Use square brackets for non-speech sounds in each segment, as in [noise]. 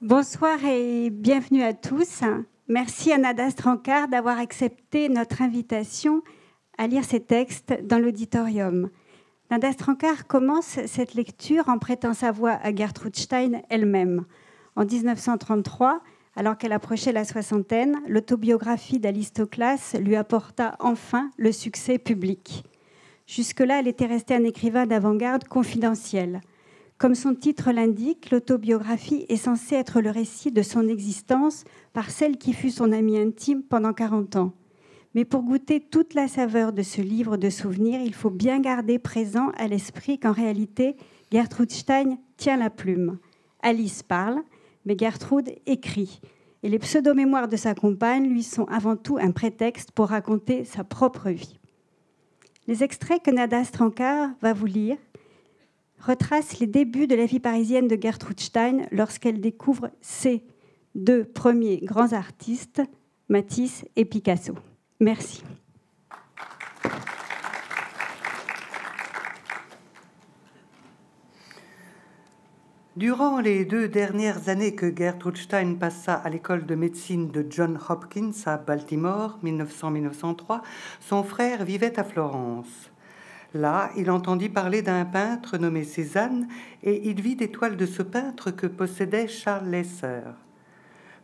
Bonsoir et bienvenue à tous. Merci à Nada Strankar d'avoir accepté notre invitation à lire ces textes dans l'auditorium. Nada Strankar commence cette lecture en prêtant sa voix à Gertrude Stein elle-même. En 1933, alors qu'elle approchait la soixantaine, l'autobiographie d'Alistoclas lui apporta enfin le succès public. Jusque-là, elle était restée un écrivain d'avant-garde confidentiel. Comme son titre l'indique, l'autobiographie est censée être le récit de son existence par celle qui fut son amie intime pendant 40 ans. Mais pour goûter toute la saveur de ce livre de souvenirs, il faut bien garder présent à l'esprit qu'en réalité, Gertrude Stein tient la plume. Alice parle, mais Gertrude écrit. Et les pseudo-mémoires de sa compagne lui sont avant tout un prétexte pour raconter sa propre vie. Les extraits que Nada Strankar va vous lire retracent les débuts de la vie parisienne de Gertrude Stein lorsqu'elle découvre ses deux premiers grands artistes, Matisse et Picasso. Merci. Durant les deux dernières années que Gertrude Stein passa à l'école de médecine de John Hopkins à Baltimore, 1900-1903, son frère vivait à Florence. Là, il entendit parler d'un peintre nommé Cézanne et il vit des toiles de ce peintre que possédait Charles Lesser.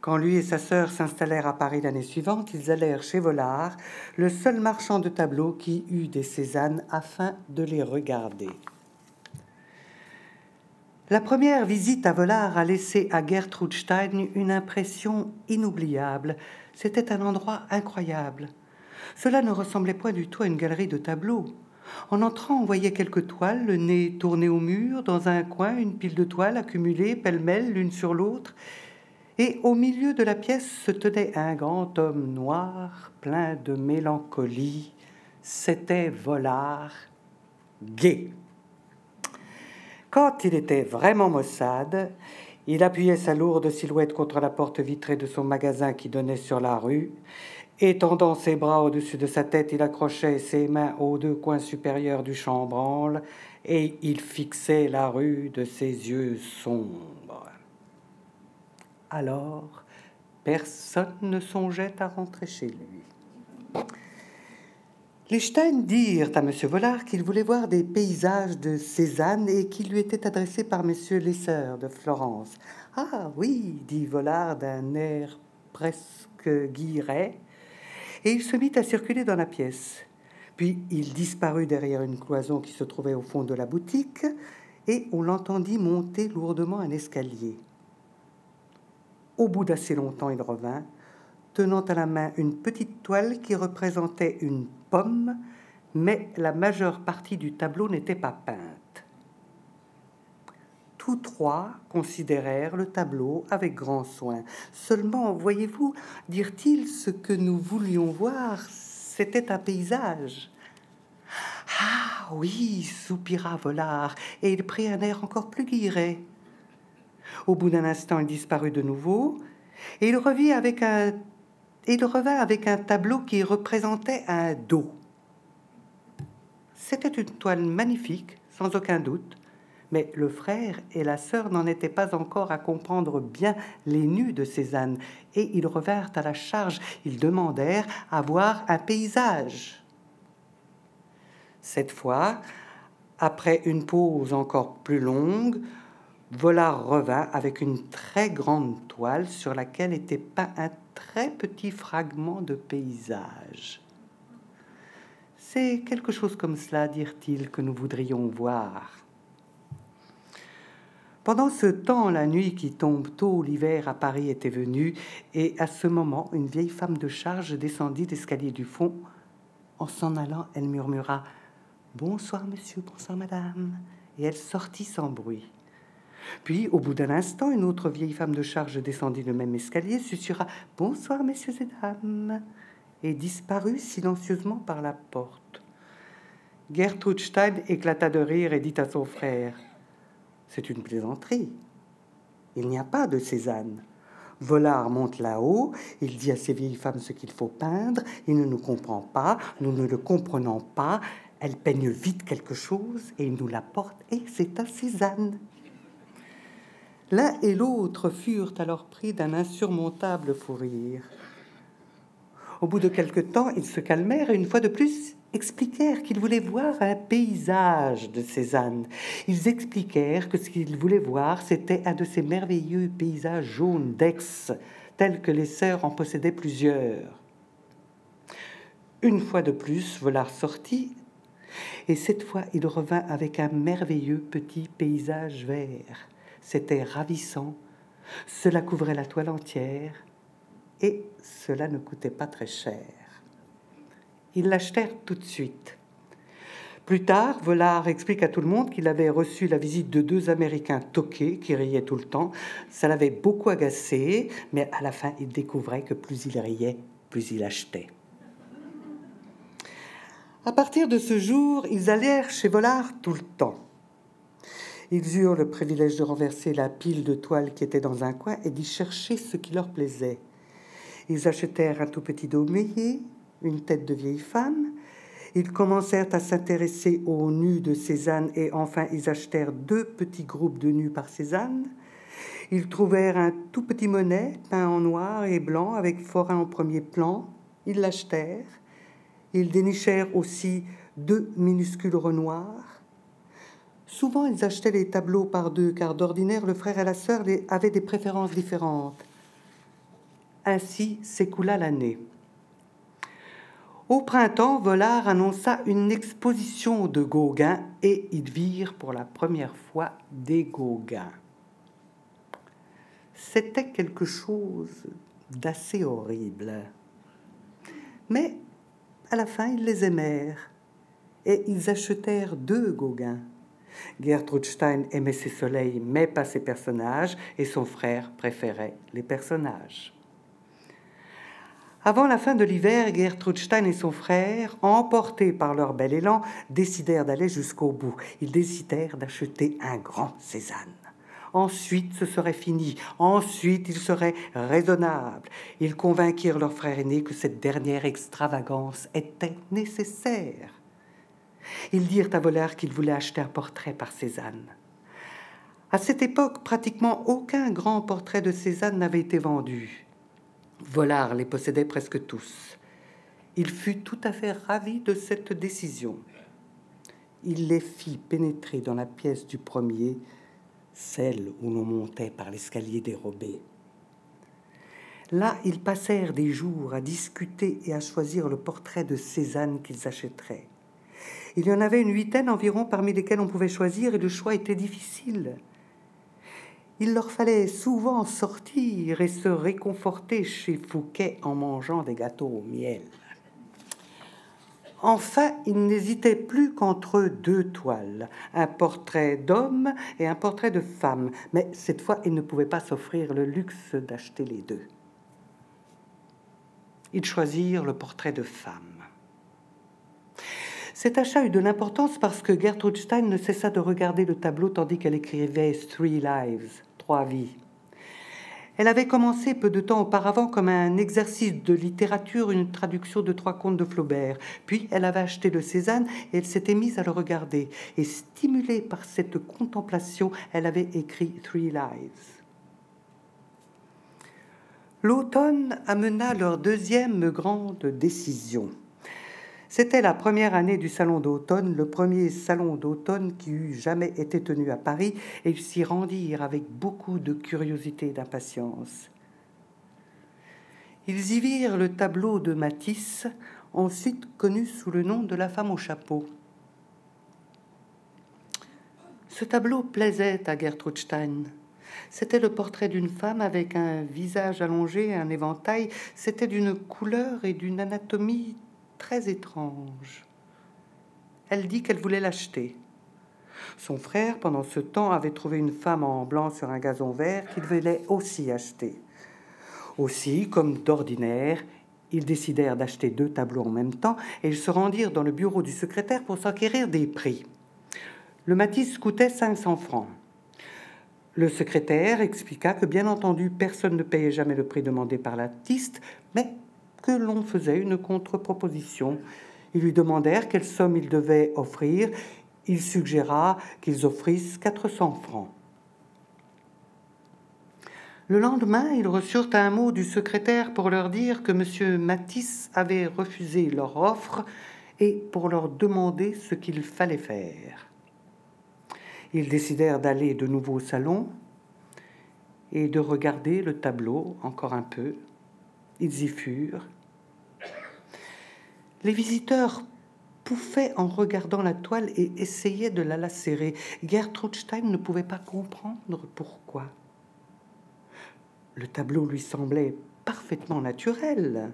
Quand lui et sa sœur s'installèrent à Paris l'année suivante, ils allèrent chez Vollard, le seul marchand de tableaux qui eut des Cézannes afin de les regarder. La première visite à Vollard a laissé à Gertrude Stein une impression inoubliable. C'était un endroit incroyable. Cela ne ressemblait point du tout à une galerie de tableaux. En entrant, on voyait quelques toiles, le nez tourné au mur, dans un coin, une pile de toiles accumulées pêle-mêle l'une sur l'autre, et au milieu de la pièce se tenait un grand homme noir, plein de mélancolie. C'était Vollard, gai. Quand il était vraiment maussade, il appuyait sa lourde silhouette contre la porte vitrée de son magasin qui donnait sur la rue. Étendant ses bras au-dessus de sa tête, il accrochait ses mains aux deux coins supérieurs du chambranle et il fixait la rue de ses yeux sombres. Alors, personne ne songeait à rentrer chez lui. Les Stein dirent à M. Vollard qu'il voulait voir des paysages de Cézanne et qui lui étaient adressés par messieurs les sœurs de Florence. Ah oui, dit Vollard d'un air presque guilleret, et il se mit à circuler dans la pièce. Puis il disparut derrière une cloison qui se trouvait au fond de la boutique, et on l'entendit monter lourdement un escalier. Au bout d'assez longtemps, il revint, tenant à la main une petite toile qui représentait une pomme, mais la majeure partie du tableau n'était pas peinte. Tous trois considérèrent le tableau avec grand soin. Seulement, voyez-vous, dirent-ils, ce que nous voulions voir, c'était un paysage. Ah oui, soupira Volard, et il prit un air encore plus guiré. Au bout d'un instant, il disparut de nouveau, et il revit avec un il revint avec un tableau qui représentait un dos. C'était une toile magnifique, sans aucun doute, mais le frère et la sœur n'en étaient pas encore à comprendre bien les nus de Cézanne, et ils revinrent à la charge. Ils demandèrent à voir un paysage. Cette fois, après une pause encore plus longue, Volard revint avec une très grande toile sur laquelle était peint un très petit fragment de paysage. C'est quelque chose comme cela, dirent-ils, que nous voudrions voir. Pendant ce temps, la nuit qui tombe tôt l'hiver à Paris était venue, et à ce moment, une vieille femme de charge descendit l'escalier du fond. En s'en allant, elle murmura Bonsoir, monsieur, bonsoir, madame, et elle sortit sans bruit. Puis, au bout d'un instant, une autre vieille femme de charge descendit le même escalier, susurra Bonsoir, messieurs et dames, et disparut silencieusement par la porte. Gertrude Stein éclata de rire et dit à son frère C'est une plaisanterie. Il n'y a pas de Cézanne. Volard monte là-haut, il dit à ces vieilles femmes ce qu'il faut peindre, il ne nous comprend pas, nous ne le comprenons pas, elle peigne vite quelque chose et il nous l'apporte, et c'est un Cézanne. L'un et l'autre furent alors pris d'un insurmontable fou rire. Au bout de quelque temps, ils se calmèrent et une fois de plus expliquèrent qu'ils voulaient voir un paysage de Cézanne. Ils expliquèrent que ce qu'ils voulaient voir, c'était un de ces merveilleux paysages jaunes d'Aix, tels que les sœurs en possédaient plusieurs. Une fois de plus, Volard sortit, et cette fois il revint avec un merveilleux petit paysage vert. C'était ravissant, cela couvrait la toile entière, et cela ne coûtait pas très cher. Ils l'achetèrent tout de suite. Plus tard, Volard explique à tout le monde qu'il avait reçu la visite de deux Américains toqués qui riaient tout le temps. Ça l'avait beaucoup agacé, mais à la fin, il découvrait que plus il riait, plus il achetait. À partir de ce jour, ils allèrent chez Volard tout le temps. Ils eurent le privilège de renverser la pile de toiles qui était dans un coin et d'y chercher ce qui leur plaisait. Ils achetèrent un tout petit daumier, une tête de vieille femme. Ils commencèrent à s'intéresser aux nus de Cézanne et enfin ils achetèrent deux petits groupes de nus par Cézanne. Ils trouvèrent un tout petit monnaie peint en noir et blanc avec forain en premier plan. Ils l'achetèrent. Ils dénichèrent aussi deux minuscules renoirs. Souvent, ils achetaient les tableaux par deux, car d'ordinaire, le frère et la sœur avaient des préférences différentes. Ainsi s'écoula l'année. Au printemps, Volard annonça une exposition de Gauguin et ils virent pour la première fois des Gauguins. C'était quelque chose d'assez horrible. Mais à la fin, ils les aimèrent et ils achetèrent deux Gauguins. Gertrude Stein aimait ses soleils, mais pas ses personnages, et son frère préférait les personnages. Avant la fin de l'hiver, Gertrude Stein et son frère, emportés par leur bel élan, décidèrent d'aller jusqu'au bout. Ils décidèrent d'acheter un grand Cézanne. Ensuite, ce serait fini. Ensuite, ils seraient raisonnables. Ils convainquirent leur frère aîné que cette dernière extravagance était nécessaire. Ils dirent à Volard qu'ils voulaient acheter un portrait par Cézanne. À cette époque, pratiquement aucun grand portrait de Cézanne n'avait été vendu. Volard les possédait presque tous. Il fut tout à fait ravi de cette décision. Il les fit pénétrer dans la pièce du premier celle où l'on montait par l'escalier dérobé. Là, ils passèrent des jours à discuter et à choisir le portrait de Cézanne qu'ils achèteraient. Il y en avait une huitaine environ parmi lesquels on pouvait choisir et le choix était difficile. Il leur fallait souvent sortir et se réconforter chez Fouquet en mangeant des gâteaux au miel. Enfin, il n'hésitait plus qu'entre deux toiles, un portrait d'homme et un portrait de femme, mais cette fois, il ne pouvait pas s'offrir le luxe d'acheter les deux. Ils choisirent le portrait de femme. Cet achat eut de l'importance parce que Gertrude Stein ne cessa de regarder le tableau tandis qu'elle écrivait Three Lives, vies. Elle avait commencé peu de temps auparavant comme un exercice de littérature une traduction de trois contes de Flaubert. Puis elle avait acheté le Cézanne et elle s'était mise à le regarder. Et stimulée par cette contemplation, elle avait écrit Three Lives. L'automne amena leur deuxième grande décision. C'était la première année du salon d'automne, le premier salon d'automne qui eût jamais été tenu à Paris, et ils s'y rendirent avec beaucoup de curiosité et d'impatience. Ils y virent le tableau de Matisse, ensuite connu sous le nom de la femme au chapeau. Ce tableau plaisait à Gertrude Stein. C'était le portrait d'une femme avec un visage allongé, un éventail. C'était d'une couleur et d'une anatomie très étrange. Elle dit qu'elle voulait l'acheter. Son frère, pendant ce temps, avait trouvé une femme en blanc sur un gazon vert qu'il voulait aussi acheter. Aussi, comme d'ordinaire, ils décidèrent d'acheter deux tableaux en même temps et ils se rendirent dans le bureau du secrétaire pour s'acquérir des prix. Le Matisse coûtait 500 francs. Le secrétaire expliqua que, bien entendu, personne ne payait jamais le prix demandé par l'artiste, mais que l'on faisait une contre-proposition. Ils lui demandèrent quelle somme il devait offrir. Il suggéra qu'ils offrissent 400 francs. Le lendemain, ils reçurent un mot du secrétaire pour leur dire que M. Matisse avait refusé leur offre et pour leur demander ce qu'il fallait faire. Ils décidèrent d'aller de nouveau au salon et de regarder le tableau encore un peu. Ils y furent. Les visiteurs pouffaient en regardant la toile et essayaient de la lacérer. Gertrude Stein ne pouvait pas comprendre pourquoi. Le tableau lui semblait parfaitement naturel.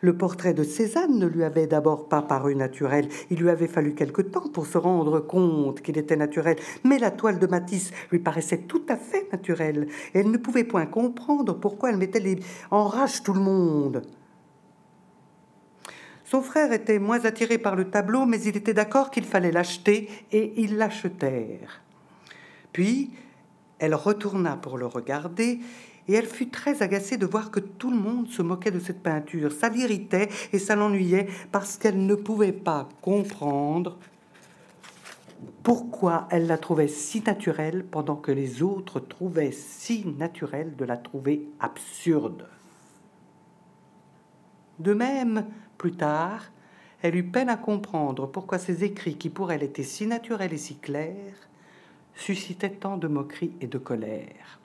Le portrait de Cézanne ne lui avait d'abord pas paru naturel. Il lui avait fallu quelque temps pour se rendre compte qu'il était naturel. Mais la toile de Matisse lui paraissait tout à fait naturelle. elle ne pouvait point comprendre pourquoi elle mettait en rage tout le monde. Son frère était moins attiré par le tableau, mais il était d'accord qu'il fallait l'acheter, et ils l'achetèrent. Puis, elle retourna pour le regarder et elle fut très agacée de voir que tout le monde se moquait de cette peinture. Ça l'irritait et ça l'ennuyait parce qu'elle ne pouvait pas comprendre pourquoi elle la trouvait si naturelle pendant que les autres trouvaient si naturel de la trouver absurde. De même, plus tard, elle eut peine à comprendre pourquoi ces écrits qui pour elle étaient si naturels et si clairs suscitait tant de moqueries et de colère.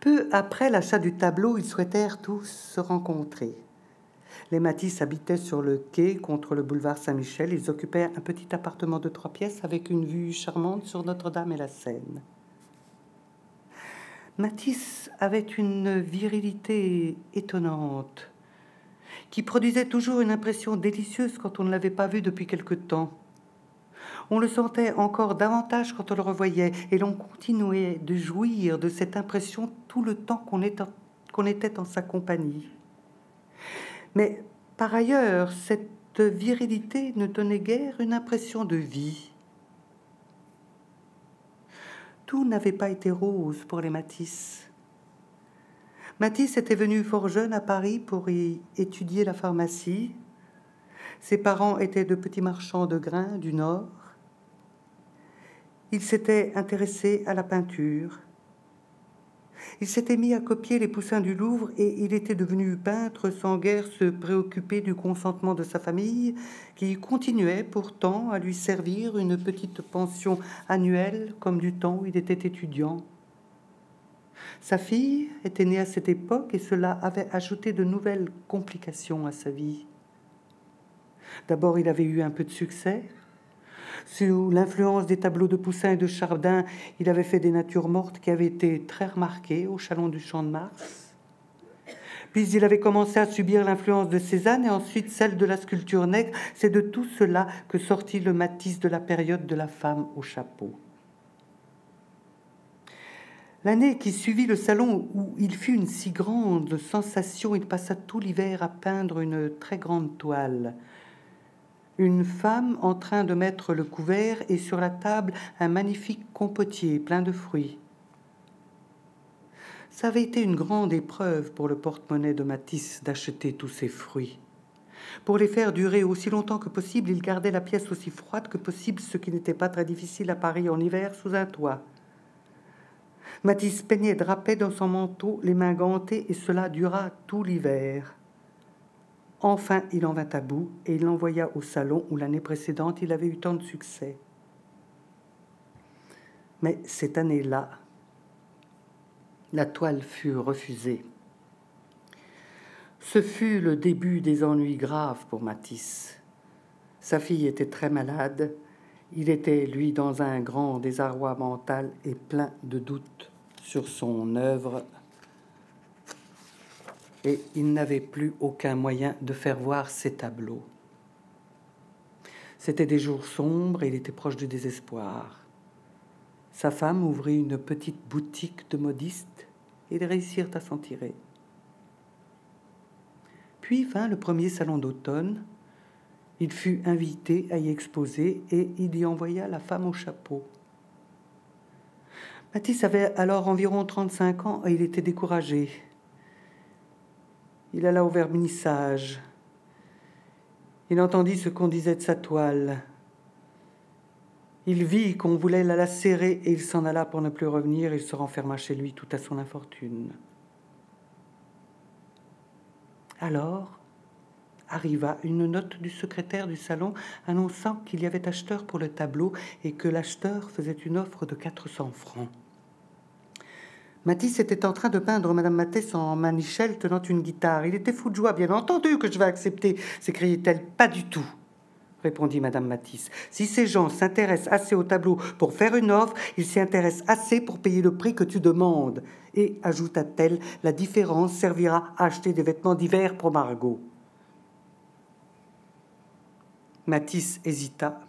Peu après l'achat du tableau, ils souhaitèrent tous se rencontrer. Les Matisse habitaient sur le quai contre le boulevard Saint-Michel. Ils occupaient un petit appartement de trois pièces avec une vue charmante sur Notre-Dame et la Seine. Matisse avait une virilité étonnante qui produisait toujours une impression délicieuse quand on ne l'avait pas vu depuis quelque temps. On le sentait encore davantage quand on le revoyait, et l'on continuait de jouir de cette impression tout le temps qu'on était, en sa compagnie. Mais par ailleurs, cette virilité ne donnait guère une impression de vie. Tout n'avait pas été rose pour les Matisse. Matisse était venu fort jeune à Paris pour y étudier la pharmacie. Ses parents étaient de petits marchands de grains du Nord. Il s'était intéressé à la peinture. Il s'était mis à copier les poussins du Louvre et il était devenu peintre sans guère se préoccuper du consentement de sa famille, qui continuait pourtant à lui servir une petite pension annuelle comme du temps où il était étudiant. Sa fille était née à cette époque et cela avait ajouté de nouvelles complications à sa vie. D'abord, il avait eu un peu de succès, sous l'influence des tableaux de Poussin et de Chardin, il avait fait des natures mortes qui avaient été très remarquées au Chalon du Champ de Mars. Puis il avait commencé à subir l'influence de Cézanne et ensuite celle de la sculpture nègre. C'est de tout cela que sortit le Matisse de la période de la femme au chapeau. L'année qui suivit le salon où il fut une si grande sensation, il passa tout l'hiver à peindre une très grande toile une femme en train de mettre le couvert et sur la table un magnifique compotier plein de fruits. Ça avait été une grande épreuve pour le porte-monnaie de Matisse d'acheter tous ces fruits. Pour les faire durer aussi longtemps que possible, il gardait la pièce aussi froide que possible, ce qui n'était pas très difficile à Paris en hiver sous un toit. Matisse peignait drapait dans son manteau, les mains gantées, et cela dura tout l'hiver. Enfin, il en vint à bout et il l'envoya au salon où l'année précédente il avait eu tant de succès. Mais cette année-là, la toile fut refusée. Ce fut le début des ennuis graves pour Matisse. Sa fille était très malade. Il était, lui, dans un grand désarroi mental et plein de doutes sur son œuvre et il n'avait plus aucun moyen de faire voir ses tableaux. C'était des jours sombres et il était proche du désespoir. Sa femme ouvrit une petite boutique de modistes et ils réussirent à s'en tirer. Puis vint le premier salon d'automne. Il fut invité à y exposer et il y envoya la femme au chapeau. Matisse avait alors environ 35 ans et il était découragé. Il alla au vernissage. Il entendit ce qu'on disait de sa toile. Il vit qu'on voulait la lacérer et il s'en alla pour ne plus revenir. Il se renferma chez lui tout à son infortune. Alors arriva une note du secrétaire du salon annonçant qu'il y avait acheteur pour le tableau et que l'acheteur faisait une offre de 400 francs. Matisse était en train de peindre Madame Mathès en manichelle tenant une guitare. Il était fou de joie, bien entendu que je vais accepter, s'écriait-elle. Pas du tout, répondit Madame Matisse. Si ces gens s'intéressent assez au tableau pour faire une offre, ils s'y intéressent assez pour payer le prix que tu demandes. Et, ajouta-t-elle, la différence servira à acheter des vêtements d'hiver pour Margot. Matisse hésita,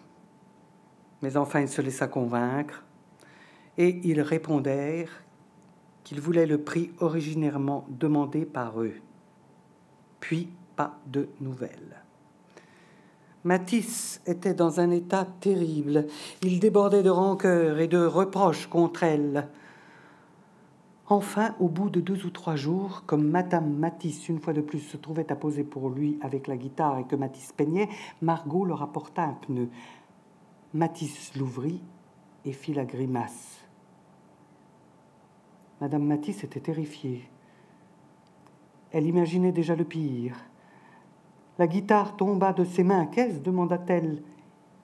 mais enfin il se laissa convaincre, et ils répondèrent qu'ils voulaient le prix originairement demandé par eux. Puis pas de nouvelles. Matisse était dans un état terrible. Il débordait de rancœur et de reproches contre elle. Enfin, au bout de deux ou trois jours, comme Madame Matisse, une fois de plus, se trouvait à poser pour lui avec la guitare et que Matisse peignait, Margot leur apporta un pneu. Matisse l'ouvrit et fit la grimace. Madame Matisse était terrifiée. Elle imaginait déjà le pire. La guitare tomba de ses mains. Qu'est-ce demanda-t-elle?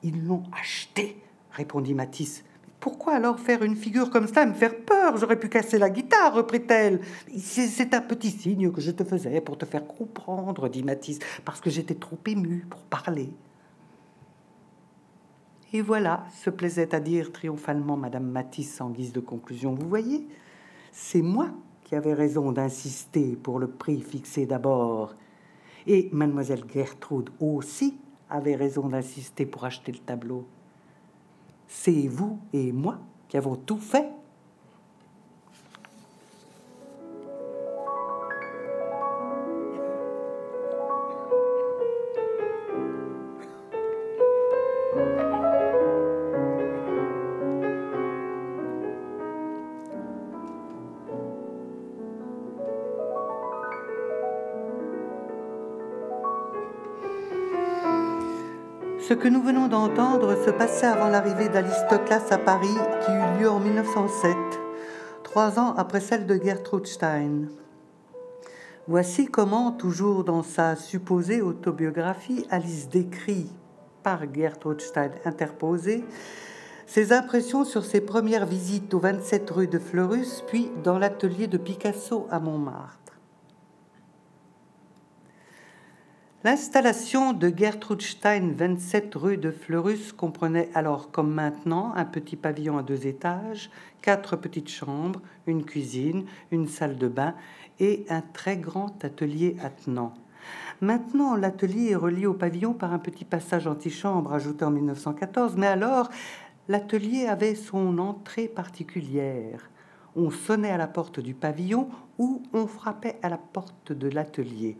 Ils l'ont achetée, répondit Matisse. Pourquoi alors faire une figure comme ça, me faire peur? J'aurais pu casser la guitare, reprit-elle. C'est un petit signe que je te faisais pour te faire comprendre, dit Matisse, parce que j'étais trop émue pour parler. Et voilà, se plaisait à dire triomphalement Madame Matisse en guise de conclusion. Vous voyez, c'est moi qui avais raison d'insister pour le prix fixé d'abord. Et mademoiselle Gertrude aussi avait raison d'insister pour acheter le tableau. C'est vous et moi qui avons tout fait Ce que nous venons d'entendre se passait avant l'arrivée d'Alistoclas à Paris, qui eut lieu en 1907, trois ans après celle de Gertrude Stein. Voici comment, toujours dans sa supposée autobiographie, Alice décrit, par Gertrude Stein interposée, ses impressions sur ses premières visites au 27 rue de Fleurus, puis dans l'atelier de Picasso à Montmartre. L'installation de Gertrude Stein, 27 rue de Fleurus, comprenait alors, comme maintenant, un petit pavillon à deux étages, quatre petites chambres, une cuisine, une salle de bain et un très grand atelier attenant. Maintenant, l'atelier est relié au pavillon par un petit passage antichambre ajouté en 1914, mais alors, l'atelier avait son entrée particulière. On sonnait à la porte du pavillon ou on frappait à la porte de l'atelier.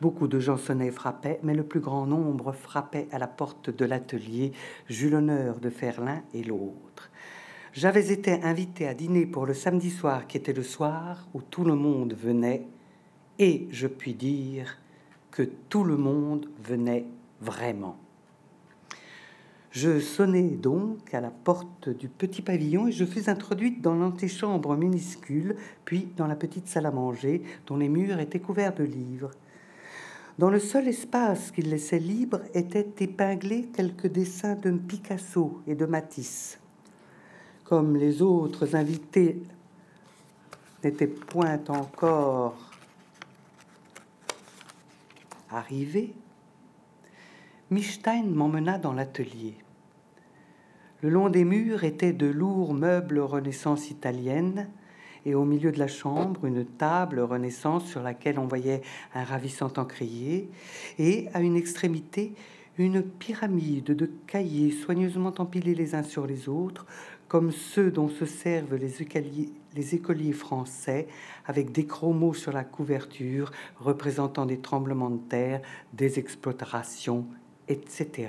Beaucoup de gens sonnaient et frappaient, mais le plus grand nombre frappait à la porte de l'atelier. J'eus l'honneur de faire l'un et l'autre. J'avais été invité à dîner pour le samedi soir, qui était le soir où tout le monde venait, et je puis dire que tout le monde venait vraiment. Je sonnai donc à la porte du petit pavillon et je fus introduite dans l'antichambre minuscule, puis dans la petite salle à manger dont les murs étaient couverts de livres. Dans le seul espace qu'il laissait libre étaient épinglés quelques dessins de Picasso et de Matisse. Comme les autres invités n'étaient point encore arrivés, Mistein m'emmena dans l'atelier. Le long des murs étaient de lourds meubles renaissance italienne, et au milieu de la chambre, une table Renaissance sur laquelle on voyait un ravissant encrier, et à une extrémité, une pyramide de cahiers soigneusement empilés les uns sur les autres, comme ceux dont se servent les, écoliers, français, avec des chromos sur la couverture représentant des tremblements de terre, des exploitations, etc.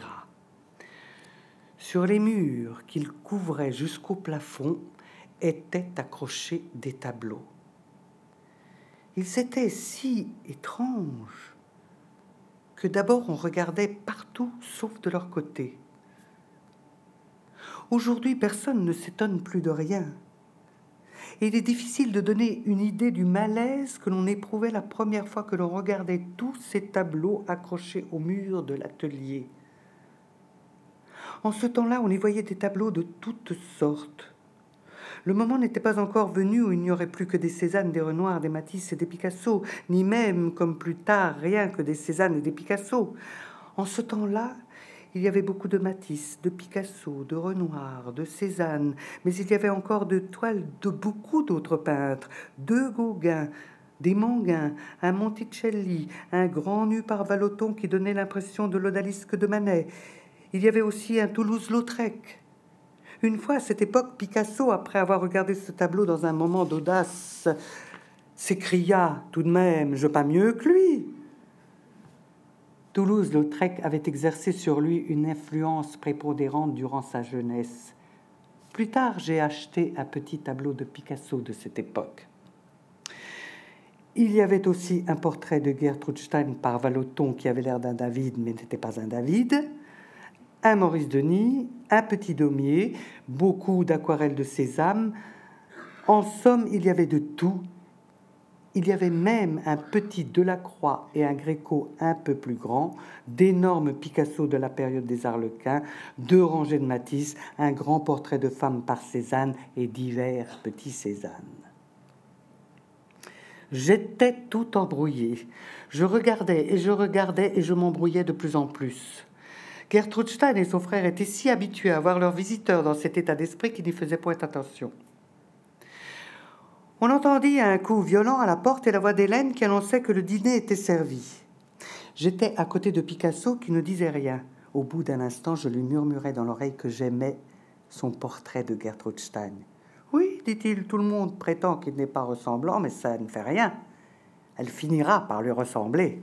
Sur les murs qu'ils couvraient jusqu'au plafond, étaient accrochés des tableaux. Ils étaient si étranges que d'abord on regardait partout sauf de leur côté. Aujourd'hui, personne ne s'étonne plus de rien. Il est difficile de donner une idée du malaise que l'on éprouvait la première fois que l'on regardait tous ces tableaux accrochés au mur de l'atelier. En ce temps-là, on y voyait des tableaux de toutes sortes. Le moment n'était pas encore venu où il n'y aurait plus que des Cézanne, des Renoirs, des Matisse et des Picasso, ni même, comme plus tard, rien que des Cézanne et des Picasso. En ce temps-là, il y avait beaucoup de Matisse, de Picasso, de Renoir, de Cézanne, mais il y avait encore de toiles de beaucoup d'autres peintres, de Gauguin, des Manguins, un Monticelli, un grand nu par Vallotton qui donnait l'impression de l'odalisque de Manet. Il y avait aussi un Toulouse-Lautrec. Une fois à cette époque, Picasso, après avoir regardé ce tableau dans un moment d'audace, s'écria tout de même Je pas mieux que lui. Toulouse-Lautrec avait exercé sur lui une influence prépondérante durant sa jeunesse. Plus tard, j'ai acheté un petit tableau de Picasso de cette époque. Il y avait aussi un portrait de Gertrude Stein par Vallotton qui avait l'air d'un David mais n'était pas un David, un Maurice Denis, un petit Daumier, beaucoup d'aquarelles de sésame. En somme, il y avait de tout il y avait même un petit Delacroix et un Gréco un peu plus grand, d'énormes Picasso de la période des Arlequins, deux rangées de Matisse, un grand portrait de femme par Cézanne et divers petits Cézanne. J'étais tout embrouillé. Je regardais et je regardais et je m'embrouillais de plus en plus. Gertrude Stein et son frère étaient si habitués à voir leurs visiteurs dans cet état d'esprit qu'ils n'y faisaient point attention. On entendit un coup violent à la porte et la voix d'Hélène qui annonçait que le dîner était servi. J'étais à côté de Picasso qui ne disait rien. Au bout d'un instant, je lui murmurai dans l'oreille que j'aimais son portrait de Gertrude Stein. Oui, dit-il, tout le monde prétend qu'il n'est pas ressemblant, mais ça ne fait rien. Elle finira par lui ressembler.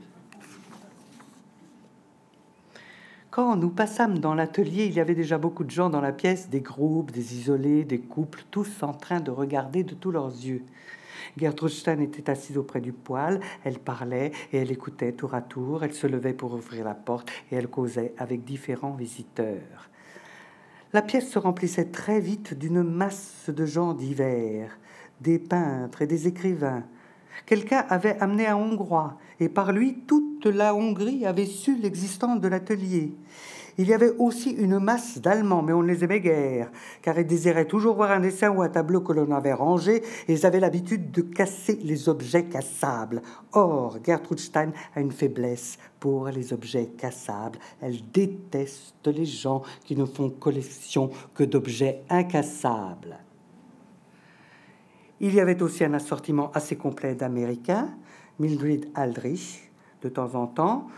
Quand nous passâmes dans l'atelier, il y avait déjà beaucoup de gens dans la pièce, des groupes, des isolés, des couples, tous en train de regarder de tous leurs yeux. Gertrude Stein était assise auprès du poêle, elle parlait et elle écoutait tour à tour, elle se levait pour ouvrir la porte et elle causait avec différents visiteurs. La pièce se remplissait très vite d'une masse de gens divers, des peintres et des écrivains, Quelqu'un avait amené un Hongrois, et par lui toute la Hongrie avait su l'existence de l'atelier. Il y avait aussi une masse d'Allemands, mais on ne les aimait guère, car ils désiraient toujours voir un dessin ou un tableau que l'on avait rangé, et ils avaient l'habitude de casser les objets cassables. Or, Gertrude Stein a une faiblesse pour les objets cassables. Elle déteste les gens qui ne font collection que d'objets incassables. Il y avait aussi un assortiment assez complet d'Américains, Mildred Aldrich de temps en temps,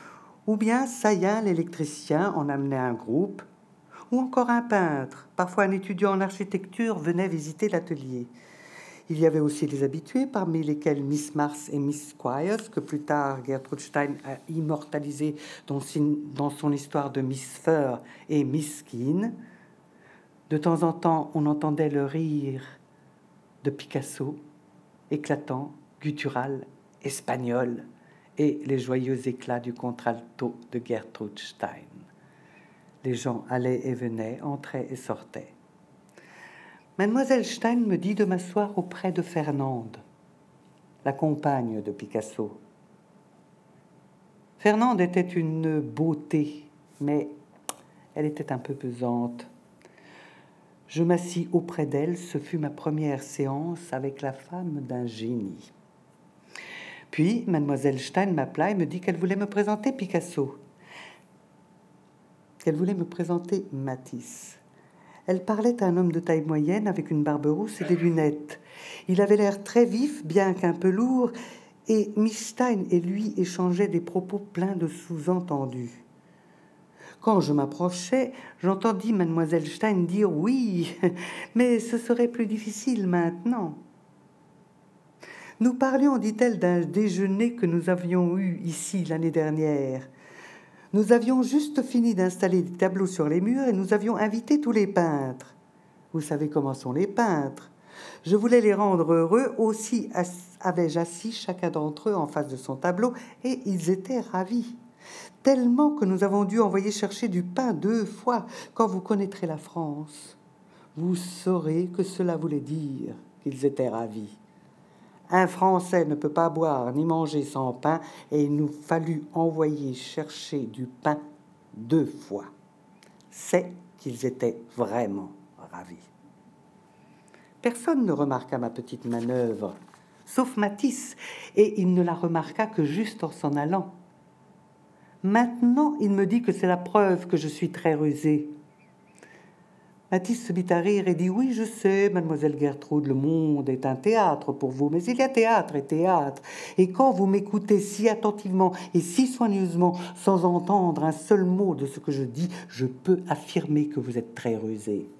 ou bien Sayan l'électricien en amenait un groupe, ou encore un peintre, parfois un étudiant en architecture venait visiter l'atelier. Il y avait aussi les habitués, parmi lesquels Miss Mars et Miss Squires, que plus tard Gertrude Stein a immortalisé dans, dans son histoire de Miss Fur et Miss Keane. De temps en temps, on entendait le rire de Picasso, éclatant, guttural, espagnol, et les joyeux éclats du contralto de Gertrude Stein. Les gens allaient et venaient, entraient et sortaient. Mademoiselle Stein me dit de m'asseoir auprès de Fernande, la compagne de Picasso. Fernande était une beauté, mais elle était un peu pesante. Je m'assis auprès d'elle, ce fut ma première séance avec la femme d'un génie. Puis, mademoiselle Stein m'appela et me dit qu'elle voulait me présenter Picasso, qu'elle voulait me présenter Matisse. Elle parlait à un homme de taille moyenne avec une barbe rousse et des lunettes. Il avait l'air très vif, bien qu'un peu lourd, et Miss Stein et lui échangeaient des propos pleins de sous-entendus. Quand je m'approchais, j'entendis mademoiselle Stein dire oui, [laughs] mais ce serait plus difficile maintenant. Nous parlions, dit-elle, d'un déjeuner que nous avions eu ici l'année dernière. Nous avions juste fini d'installer des tableaux sur les murs et nous avions invité tous les peintres. Vous savez comment sont les peintres. Je voulais les rendre heureux, aussi avais-je assis chacun d'entre eux en face de son tableau, et ils étaient ravis tellement que nous avons dû envoyer chercher du pain deux fois quand vous connaîtrez la France. vous saurez que cela voulait dire qu'ils étaient ravis. Un Français ne peut pas boire ni manger sans pain, et il nous fallut envoyer chercher du pain deux fois. C'est qu'ils étaient vraiment ravis. Personne ne remarqua ma petite manœuvre, sauf Matisse, et il ne la remarqua que juste en s'en allant. Maintenant, il me dit que c'est la preuve que je suis très rusée. Matisse se mit à rire et dit Oui, je sais, mademoiselle Gertrude, le monde est un théâtre pour vous, mais il y a théâtre et théâtre. Et quand vous m'écoutez si attentivement et si soigneusement, sans entendre un seul mot de ce que je dis, je peux affirmer que vous êtes très rusé.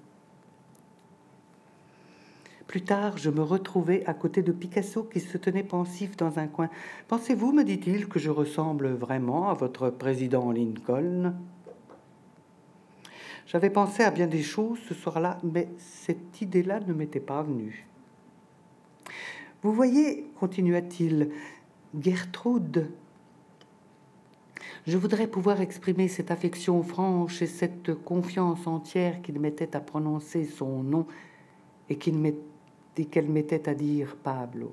Plus tard, je me retrouvai à côté de Picasso qui se tenait pensif dans un coin. Pensez-vous, me dit-il, que je ressemble vraiment à votre président Lincoln? J'avais pensé à bien des choses ce soir-là, mais cette idée-là ne m'était pas venue. Vous voyez, continua-t-il, Gertrude, je voudrais pouvoir exprimer cette affection franche et cette confiance entière qu'il mettait à prononcer son nom et qu'elle mettait à dire Pablo.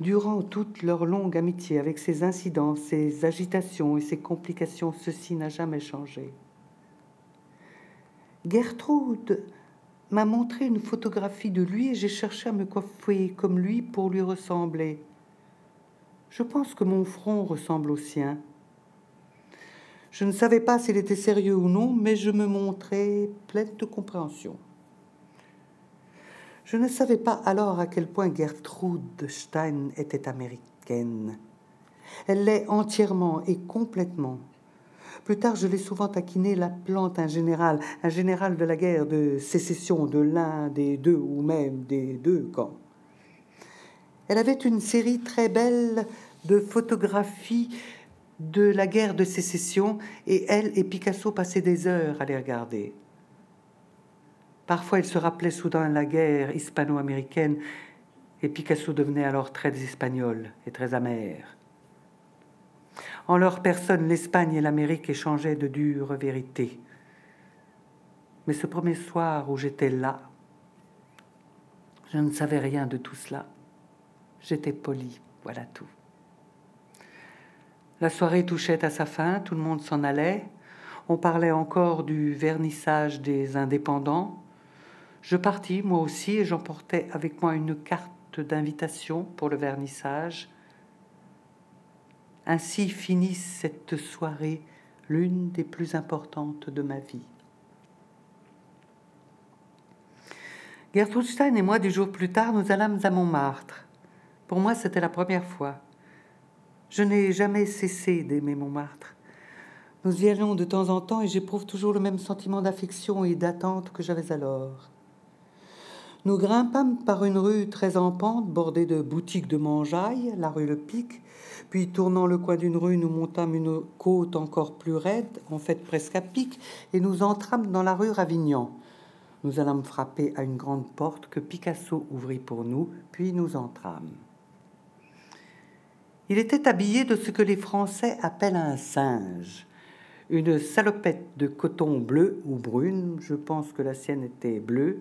Durant toute leur longue amitié, avec ses incidents, ses agitations et ses complications, ceci n'a jamais changé. Gertrude m'a montré une photographie de lui et j'ai cherché à me coiffer comme lui pour lui ressembler. Je pense que mon front ressemble au sien. Je ne savais pas s'il était sérieux ou non, mais je me montrais pleine de compréhension. Je ne savais pas alors à quel point Gertrude Stein était américaine. Elle l'est entièrement et complètement. Plus tard, je l'ai souvent taquiné plante un général, un général de la guerre de sécession de l'un des deux ou même des deux camps. Elle avait une série très belle de photographies de la guerre de sécession et elle et Picasso passaient des heures à les regarder. Parfois, il se rappelait soudain la guerre hispano-américaine et Picasso devenait alors très espagnol et très amer. En leur personne, l'Espagne et l'Amérique échangeaient de dures vérités. Mais ce premier soir où j'étais là, je ne savais rien de tout cela. J'étais poli, voilà tout. La soirée touchait à sa fin, tout le monde s'en allait. On parlait encore du vernissage des indépendants. Je partis, moi aussi, et j'emportais avec moi une carte d'invitation pour le vernissage. Ainsi finit cette soirée, l'une des plus importantes de ma vie. Gertrude Stein et moi, des jours plus tard, nous allâmes à Montmartre. Pour moi, c'était la première fois. Je n'ai jamais cessé d'aimer Montmartre. Nous y allons de temps en temps et j'éprouve toujours le même sentiment d'affection et d'attente que j'avais alors. Nous grimpâmes par une rue très en pente, bordée de boutiques de mangeailles, la rue Le Pic, puis tournant le coin d'une rue, nous montâmes une côte encore plus raide, en fait presque à pic, et nous entrâmes dans la rue Ravignan. Nous allâmes frapper à une grande porte que Picasso ouvrit pour nous, puis nous entrâmes. Il était habillé de ce que les Français appellent un singe, une salopette de coton bleu ou brune, je pense que la sienne était bleue,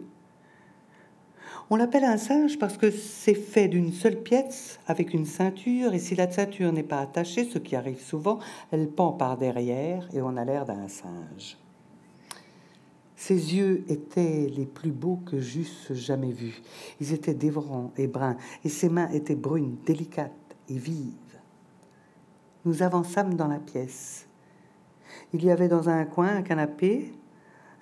on l'appelle un singe parce que c'est fait d'une seule pièce avec une ceinture et si la ceinture n'est pas attachée, ce qui arrive souvent, elle pend par derrière et on a l'air d'un singe. Ses yeux étaient les plus beaux que j'eusse jamais vus. Ils étaient dévorants et bruns et ses mains étaient brunes, délicates et vives. Nous avançâmes dans la pièce. Il y avait dans un coin un canapé,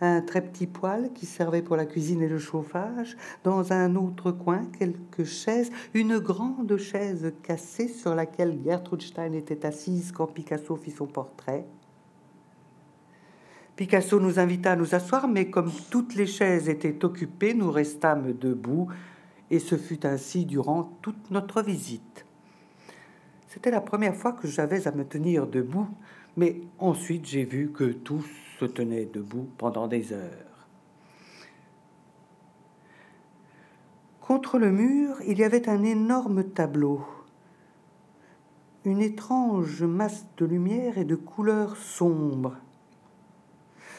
un très petit poêle qui servait pour la cuisine et le chauffage, dans un autre coin quelques chaises, une grande chaise cassée sur laquelle Gertrude Stein était assise quand Picasso fit son portrait. Picasso nous invita à nous asseoir, mais comme toutes les chaises étaient occupées, nous restâmes debout, et ce fut ainsi durant toute notre visite. C'était la première fois que j'avais à me tenir debout, mais ensuite j'ai vu que tous se tenait debout pendant des heures. Contre le mur, il y avait un énorme tableau, une étrange masse de lumière et de couleurs sombres.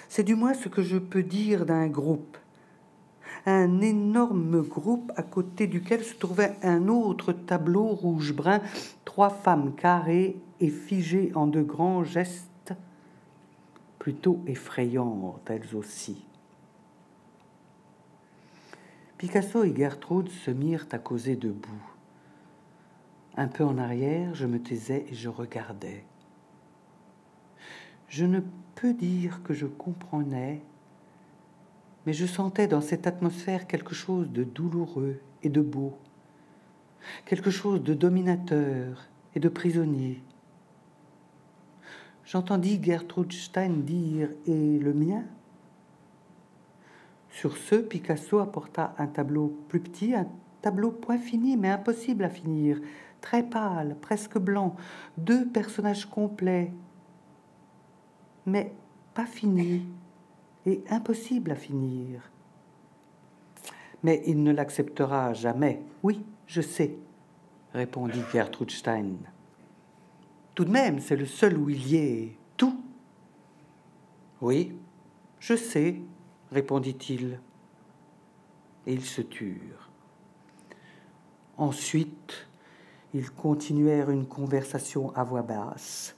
C'est du moins ce que je peux dire d'un groupe. Un énorme groupe à côté duquel se trouvait un autre tableau rouge-brun, trois femmes carrées et figées en de grands gestes, plutôt effrayantes elles aussi. Picasso et Gertrude se mirent à causer debout. Un peu en arrière, je me taisais et je regardais. Je ne peux dire que je comprenais, mais je sentais dans cette atmosphère quelque chose de douloureux et de beau, quelque chose de dominateur et de prisonnier. J'entendis Gertrude Stein dire Et le mien? Sur ce, Picasso apporta un tableau plus petit, un tableau point fini, mais impossible à finir, très pâle, presque blanc, deux personnages complets, mais pas finis et impossible à finir. Mais il ne l'acceptera jamais. Oui, je sais, répondit Gertrude Stein. Tout de même, c'est le seul où il y ait tout. Oui, je sais, répondit-il. Et ils se turent. Ensuite, ils continuèrent une conversation à voix basse.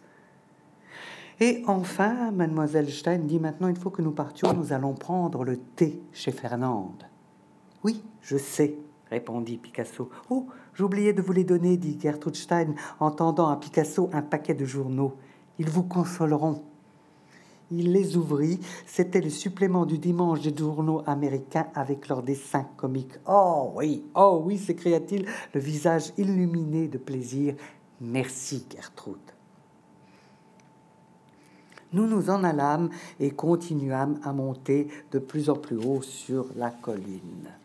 Et enfin, mademoiselle Stein dit maintenant il faut que nous partions, nous allons prendre le thé chez Fernande. Oui, je sais, répondit Picasso. Oh, j'oubliais de vous les donner, dit Gertrude Stein en tendant à Picasso un paquet de journaux. Ils vous consoleront. Il les ouvrit. C'était le supplément du dimanche des journaux américains avec leurs dessins comiques. Oh oui, oh oui, s'écria-t-il, le visage illuminé de plaisir. Merci, Gertrude. Nous nous en allâmes et continuâmes à monter de plus en plus haut sur la colline.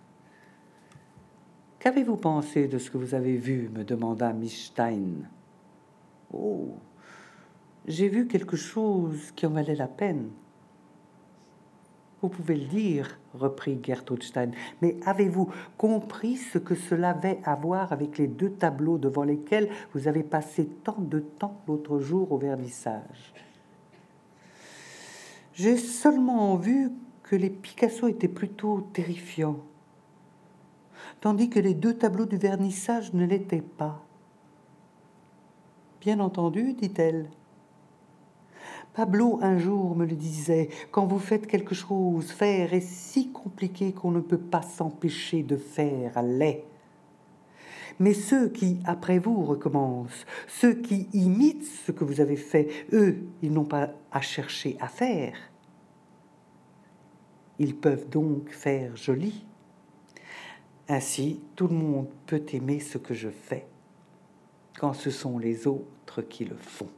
Qu'avez-vous pensé de ce que vous avez vu me demanda Miss Stein. Oh, j'ai vu quelque chose qui en valait la peine. Vous pouvez le dire, reprit Gertrude Stein, mais avez-vous compris ce que cela avait à voir avec les deux tableaux devant lesquels vous avez passé tant de temps l'autre jour au vernissage? J'ai seulement vu que les Picasso étaient plutôt terrifiants, tandis que les deux tableaux du vernissage ne l'étaient pas. Bien entendu, dit-elle, Pablo un jour me le disait, quand vous faites quelque chose, faire est si compliqué qu'on ne peut pas s'empêcher de faire l'est. Mais ceux qui, après vous, recommencent, ceux qui imitent ce que vous avez fait, eux, ils n'ont pas à chercher à faire. Ils peuvent donc faire joli. Ainsi, tout le monde peut aimer ce que je fais, quand ce sont les autres qui le font.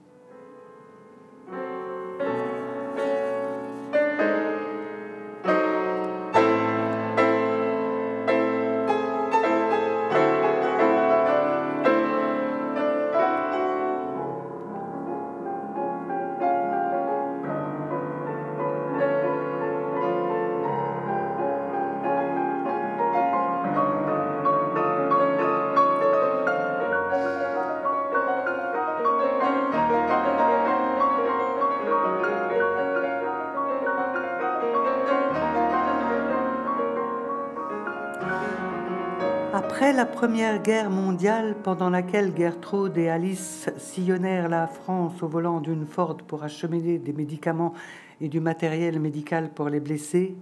Première Guerre mondiale, pendant laquelle Gertrude et Alice sillonnèrent la France au volant d'une Ford pour acheminer des médicaments et du matériel médical pour les blessés,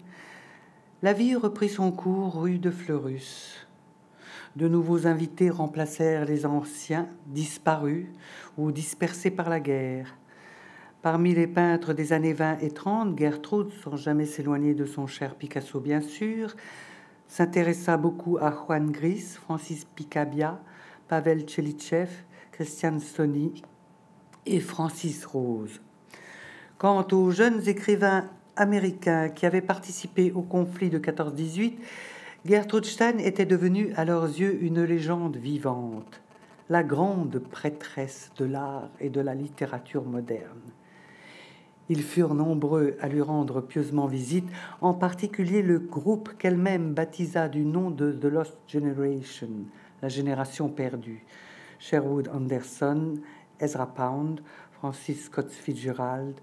la vie reprit son cours rue de Fleurus. De nouveaux invités remplacèrent les anciens, disparus ou dispersés par la guerre. Parmi les peintres des années 20 et 30, Gertrude, sans jamais s'éloigner de son cher Picasso bien sûr, s'intéressa beaucoup à Juan Gris, Francis Picabia, Pavel Tchelitchev, Christian Stony et Francis Rose. Quant aux jeunes écrivains américains qui avaient participé au conflit de 14-18, Gertrude Stein était devenue à leurs yeux une légende vivante, la grande prêtresse de l'art et de la littérature moderne. Ils furent nombreux à lui rendre pieusement visite, en particulier le groupe qu'elle-même baptisa du nom de The Lost Generation, la génération perdue. Sherwood Anderson, Ezra Pound, Francis Scott Fitzgerald,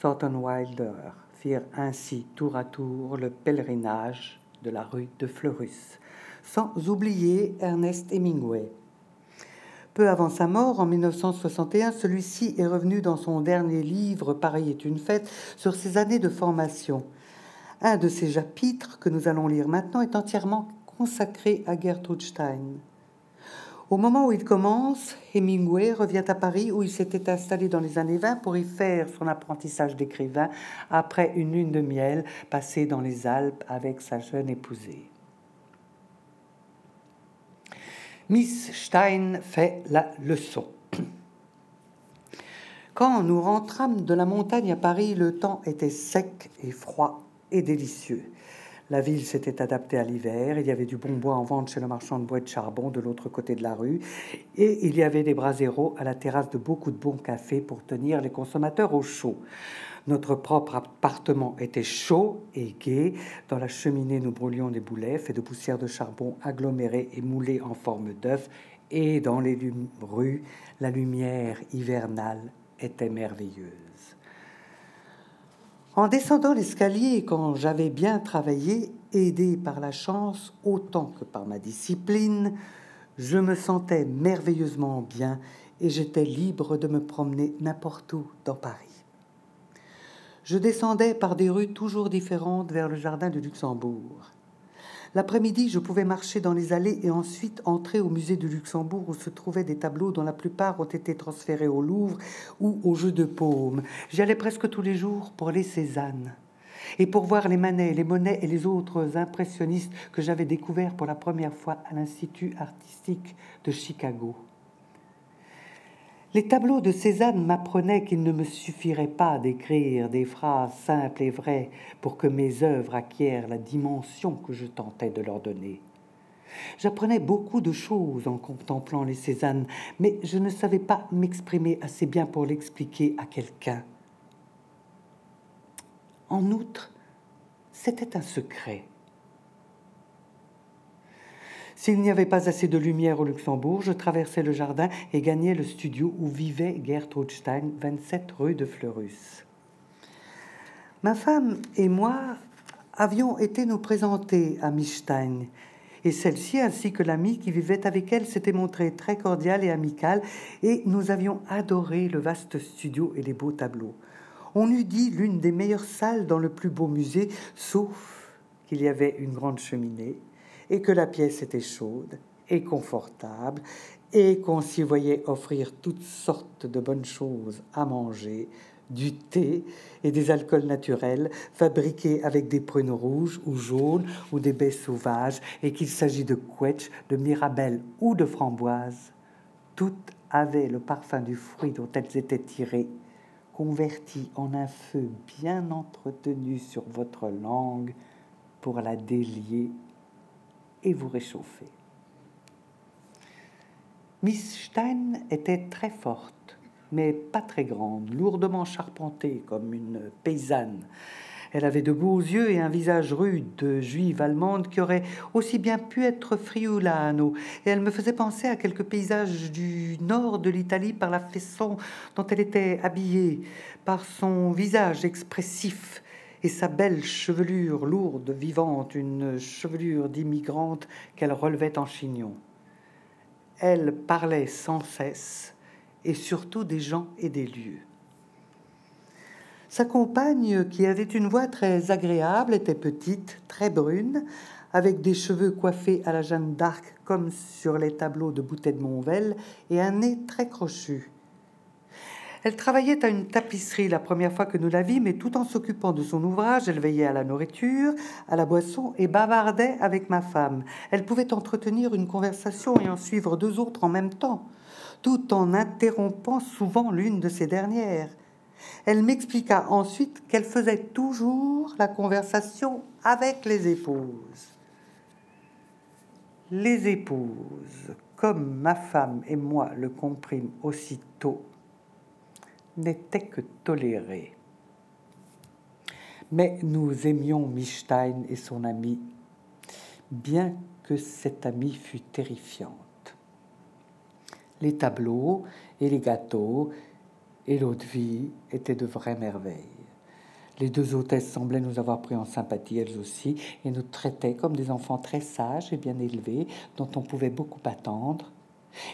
Thornton Wilder, firent ainsi tour à tour le pèlerinage de la rue de Fleurus, sans oublier Ernest Hemingway. Peu avant sa mort, en 1961, celui-ci est revenu dans son dernier livre Paris est une fête sur ses années de formation. Un de ces chapitres que nous allons lire maintenant est entièrement consacré à Gertrude Stein. Au moment où il commence, Hemingway revient à Paris où il s'était installé dans les années 20 pour y faire son apprentissage d'écrivain après une lune de miel passée dans les Alpes avec sa jeune épousée. Miss Stein fait la leçon. [clears throat] Quand nous rentrâmes de la montagne à Paris, le temps était sec et froid et délicieux. La ville s'était adaptée à l'hiver. Il y avait du bon bois en vente chez le marchand de bois et de charbon de l'autre côté de la rue. Et il y avait des braseros à la terrasse de beaucoup de bons cafés pour tenir les consommateurs au chaud. Notre propre appartement était chaud et gai. Dans la cheminée, nous brûlions des boulets faits de poussière de charbon agglomérés et moulés en forme d'œuf. Et dans les rues, la lumière hivernale était merveilleuse. En descendant l'escalier, quand j'avais bien travaillé, aidé par la chance autant que par ma discipline, je me sentais merveilleusement bien et j'étais libre de me promener n'importe où dans Paris. Je descendais par des rues toujours différentes vers le jardin de Luxembourg. L'après-midi, je pouvais marcher dans les allées et ensuite entrer au musée du Luxembourg où se trouvaient des tableaux dont la plupart ont été transférés au Louvre ou au Jeu de Paume. J'y allais presque tous les jours pour les Cézanne et pour voir les Manet, les Monet et les autres impressionnistes que j'avais découverts pour la première fois à l'Institut artistique de Chicago. Les tableaux de Cézanne m'apprenaient qu'il ne me suffirait pas d'écrire des phrases simples et vraies pour que mes œuvres acquièrent la dimension que je tentais de leur donner. J'apprenais beaucoup de choses en contemplant les Cézanne, mais je ne savais pas m'exprimer assez bien pour l'expliquer à quelqu'un. En outre, c'était un secret. S'il n'y avait pas assez de lumière au Luxembourg, je traversais le jardin et gagnais le studio où vivait Gertrude Stein, 27 rue de Fleurus. Ma femme et moi avions été nous présenter à Miss Stein, et celle-ci, ainsi que l'ami qui vivait avec elle, s'était montrée très cordiale et amicale, et nous avions adoré le vaste studio et les beaux tableaux. On eût dit l'une des meilleures salles dans le plus beau musée, sauf qu'il y avait une grande cheminée et que la pièce était chaude et confortable et qu'on s'y voyait offrir toutes sortes de bonnes choses à manger, du thé et des alcools naturels fabriqués avec des prunes rouges ou jaunes ou des baies sauvages et qu'il s'agit de quetch, de mirabelle ou de framboise. Toutes avaient le parfum du fruit dont elles étaient tirées, converti en un feu bien entretenu sur votre langue pour la délier et vous réchauffer. Miss Stein était très forte, mais pas très grande, lourdement charpentée comme une paysanne. Elle avait de beaux yeux et un visage rude de juive allemande qui aurait aussi bien pu être friulano, et elle me faisait penser à quelques paysages du nord de l'Italie par la façon dont elle était habillée, par son visage expressif et sa belle chevelure lourde, vivante, une chevelure d'immigrante qu'elle relevait en chignon. Elle parlait sans cesse, et surtout des gens et des lieux. Sa compagne, qui avait une voix très agréable, était petite, très brune, avec des cheveux coiffés à la Jeanne d'Arc comme sur les tableaux de Boutet de Monvel, et un nez très crochu. Elle travaillait à une tapisserie la première fois que nous la vîmes, mais tout en s'occupant de son ouvrage, elle veillait à la nourriture, à la boisson et bavardait avec ma femme. Elle pouvait entretenir une conversation et en suivre deux autres en même temps, tout en interrompant souvent l'une de ces dernières. Elle m'expliqua ensuite qu'elle faisait toujours la conversation avec les épouses. Les épouses, comme ma femme et moi le comprîmes aussitôt, n'était que toléré. Mais nous aimions Mistein et son ami, bien que cette amie fût terrifiante. Les tableaux et les gâteaux et l'eau de vie étaient de vraies merveilles. Les deux hôtesses semblaient nous avoir pris en sympathie elles aussi et nous traitaient comme des enfants très sages et bien élevés dont on pouvait beaucoup attendre.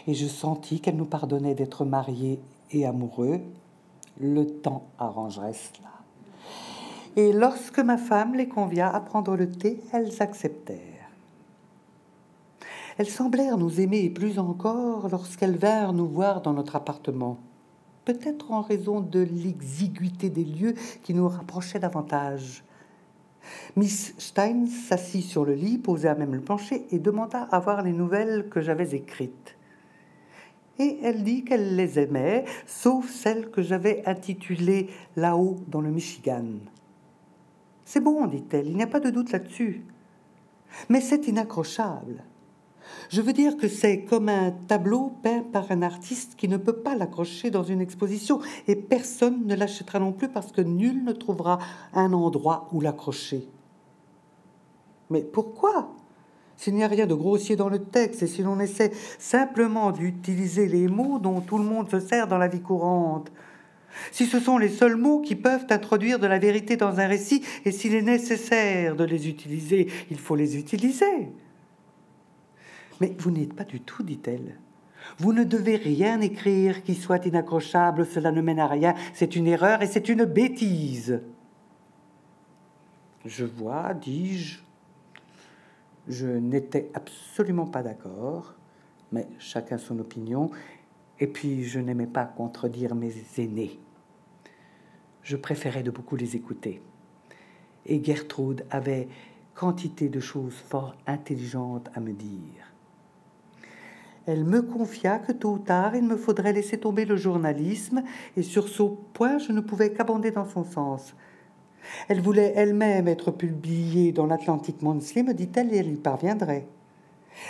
Et je sentis qu'elles nous pardonnaient d'être mariés et amoureux. Le temps arrangerait cela. Et lorsque ma femme les convia à prendre le thé, elles acceptèrent. Elles semblèrent nous aimer plus encore lorsqu'elles vinrent nous voir dans notre appartement peut-être en raison de l'exiguïté des lieux qui nous rapprochaient davantage. Miss Stein s'assit sur le lit, posa même le plancher et demanda à voir les nouvelles que j'avais écrites. Et elle dit qu'elle les aimait, sauf celles que j'avais intitulées Là-haut dans le Michigan. C'est bon, dit-elle, il n'y a pas de doute là-dessus. Mais c'est inaccrochable. Je veux dire que c'est comme un tableau peint par un artiste qui ne peut pas l'accrocher dans une exposition et personne ne l'achètera non plus parce que nul ne trouvera un endroit où l'accrocher. Mais pourquoi? S'il n'y a rien de grossier dans le texte et si l'on essaie simplement d'utiliser les mots dont tout le monde se sert dans la vie courante, si ce sont les seuls mots qui peuvent introduire de la vérité dans un récit et s'il est nécessaire de les utiliser, il faut les utiliser. Mais vous n'êtes pas du tout, dit-elle. Vous ne devez rien écrire qui soit inaccrochable, cela ne mène à rien, c'est une erreur et c'est une bêtise. Je vois, dis-je. Je, n'étais absolument pas d'accord, mais chacun son opinion, et puis je n'aimais pas contredire mes aînés. Je préférais de beaucoup les écouter. Et Gertrude avait quantité de choses fort intelligentes à me dire. Elle me confia que tôt ou tard il me faudrait laisser tomber le journalisme, et sur ce point je ne pouvais qu'abonder dans son sens. Elle voulait elle-même être publiée dans l'Atlantic Monthly, me dit-elle, et elle y parviendrait.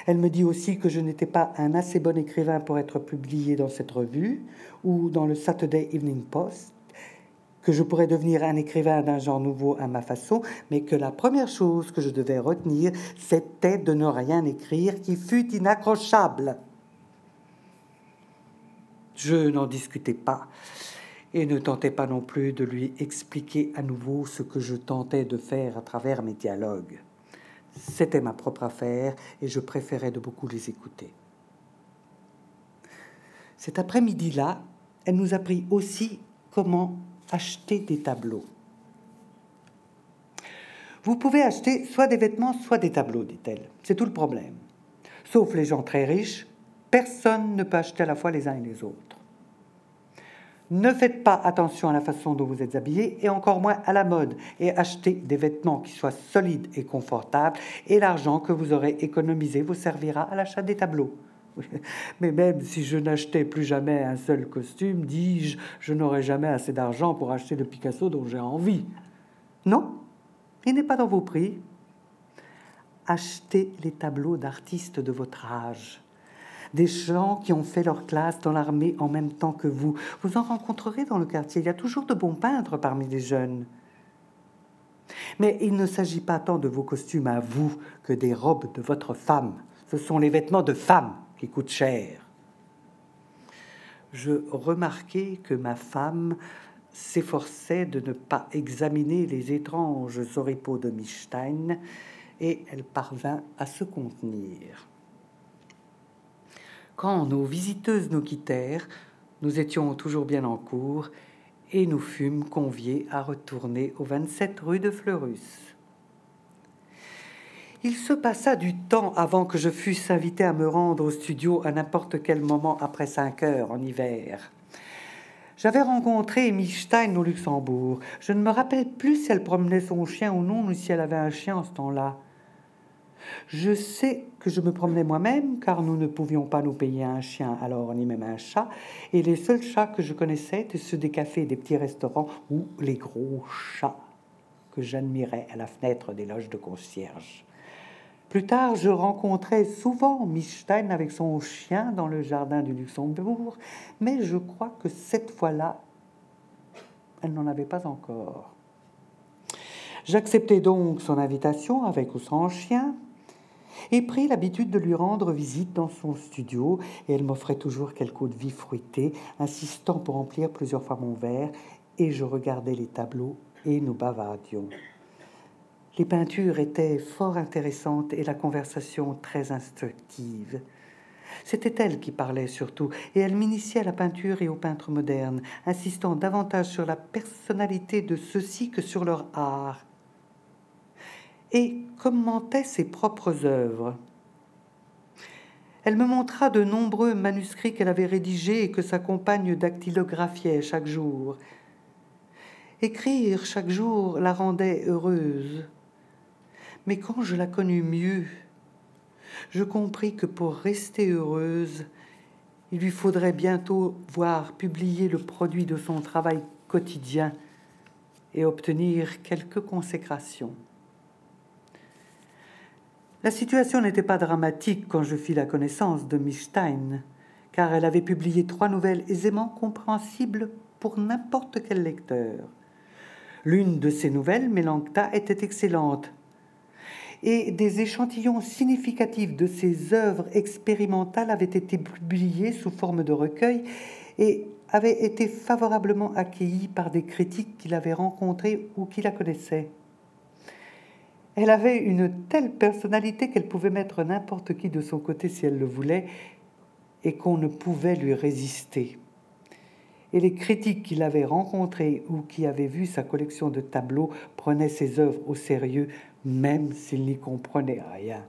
Elle me dit aussi que je n'étais pas un assez bon écrivain pour être publié dans cette revue ou dans le Saturday Evening Post, que je pourrais devenir un écrivain d'un genre nouveau à ma façon, mais que la première chose que je devais retenir, c'était de ne rien écrire qui fût inaccrochable. Je n'en discutais pas et ne tentais pas non plus de lui expliquer à nouveau ce que je tentais de faire à travers mes dialogues. C'était ma propre affaire et je préférais de beaucoup les écouter. Cet après-midi-là, elle nous apprit aussi comment acheter des tableaux. Vous pouvez acheter soit des vêtements, soit des tableaux, dit-elle. C'est tout le problème. Sauf les gens très riches, personne ne peut acheter à la fois les uns et les autres. Ne faites pas attention à la façon dont vous êtes habillé et encore moins à la mode et achetez des vêtements qui soient solides et confortables et l'argent que vous aurez économisé vous servira à l'achat des tableaux. [laughs] Mais même si je n'achetais plus jamais un seul costume, dis-je, je n'aurais jamais assez d'argent pour acheter le Picasso dont j'ai envie. Non, il n'est pas dans vos prix. Achetez les tableaux d'artistes de votre âge des gens qui ont fait leur classe dans l'armée en même temps que vous. Vous en rencontrerez dans le quartier. Il y a toujours de bons peintres parmi les jeunes. Mais il ne s'agit pas tant de vos costumes à vous que des robes de votre femme. Ce sont les vêtements de femme qui coûtent cher. Je remarquai que ma femme s'efforçait de ne pas examiner les étranges oripeaux de Mistein et elle parvint à se contenir. Quand nos visiteuses nous quittèrent, nous étions toujours bien en cours et nous fûmes conviés à retourner au 27 rue de Fleurus. Il se passa du temps avant que je fusse invité à me rendre au studio à n'importe quel moment après cinq heures en hiver. J'avais rencontré Amy Stein au Luxembourg. Je ne me rappelle plus si elle promenait son chien ou non, ou si elle avait un chien en ce temps-là. Je sais que je me promenais moi-même, car nous ne pouvions pas nous payer un chien alors, ni même un chat, et les seuls chats que je connaissais étaient ceux des cafés et des petits restaurants, ou les gros chats que j'admirais à la fenêtre des loges de concierge. Plus tard, je rencontrais souvent Miss Stein avec son chien dans le jardin du Luxembourg, mais je crois que cette fois-là, elle n'en avait pas encore. J'acceptai donc son invitation avec ou sans chien, et pris l'habitude de lui rendre visite dans son studio, et elle m'offrait toujours quelques eau de vie fruitée, insistant pour remplir plusieurs fois mon verre, et je regardais les tableaux et nous bavardions. Les peintures étaient fort intéressantes et la conversation très instructive. C'était elle qui parlait surtout, et elle m'initiait à la peinture et aux peintres modernes, insistant davantage sur la personnalité de ceux-ci que sur leur art, et commentait ses propres œuvres. Elle me montra de nombreux manuscrits qu'elle avait rédigés et que sa compagne dactylographiait chaque jour. Écrire chaque jour la rendait heureuse. Mais quand je la connus mieux, je compris que pour rester heureuse, il lui faudrait bientôt voir publier le produit de son travail quotidien et obtenir quelque consécration. La situation n'était pas dramatique quand je fis la connaissance de Miss Stein, car elle avait publié trois nouvelles aisément compréhensibles pour n'importe quel lecteur. L'une de ces nouvelles, Mélancta, était excellente, et des échantillons significatifs de ses œuvres expérimentales avaient été publiés sous forme de recueil et avaient été favorablement accueillis par des critiques qu'il avait rencontrés ou qui la connaissaient. Elle avait une telle personnalité qu'elle pouvait mettre n'importe qui de son côté si elle le voulait, et qu'on ne pouvait lui résister. Et les critiques qui l'avaient rencontrée ou qui avaient vu sa collection de tableaux prenaient ses œuvres au sérieux, même s'ils n'y comprenaient rien.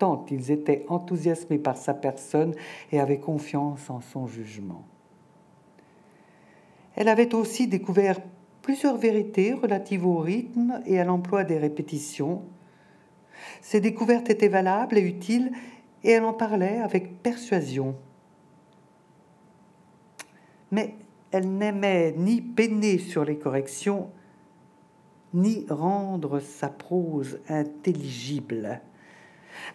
Tant ils étaient enthousiasmés par sa personne et avaient confiance en son jugement. Elle avait aussi découvert plusieurs vérités relatives au rythme et à l'emploi des répétitions. Ces découvertes étaient valables et utiles et elle en parlait avec persuasion. Mais elle n'aimait ni peiner sur les corrections, ni rendre sa prose intelligible.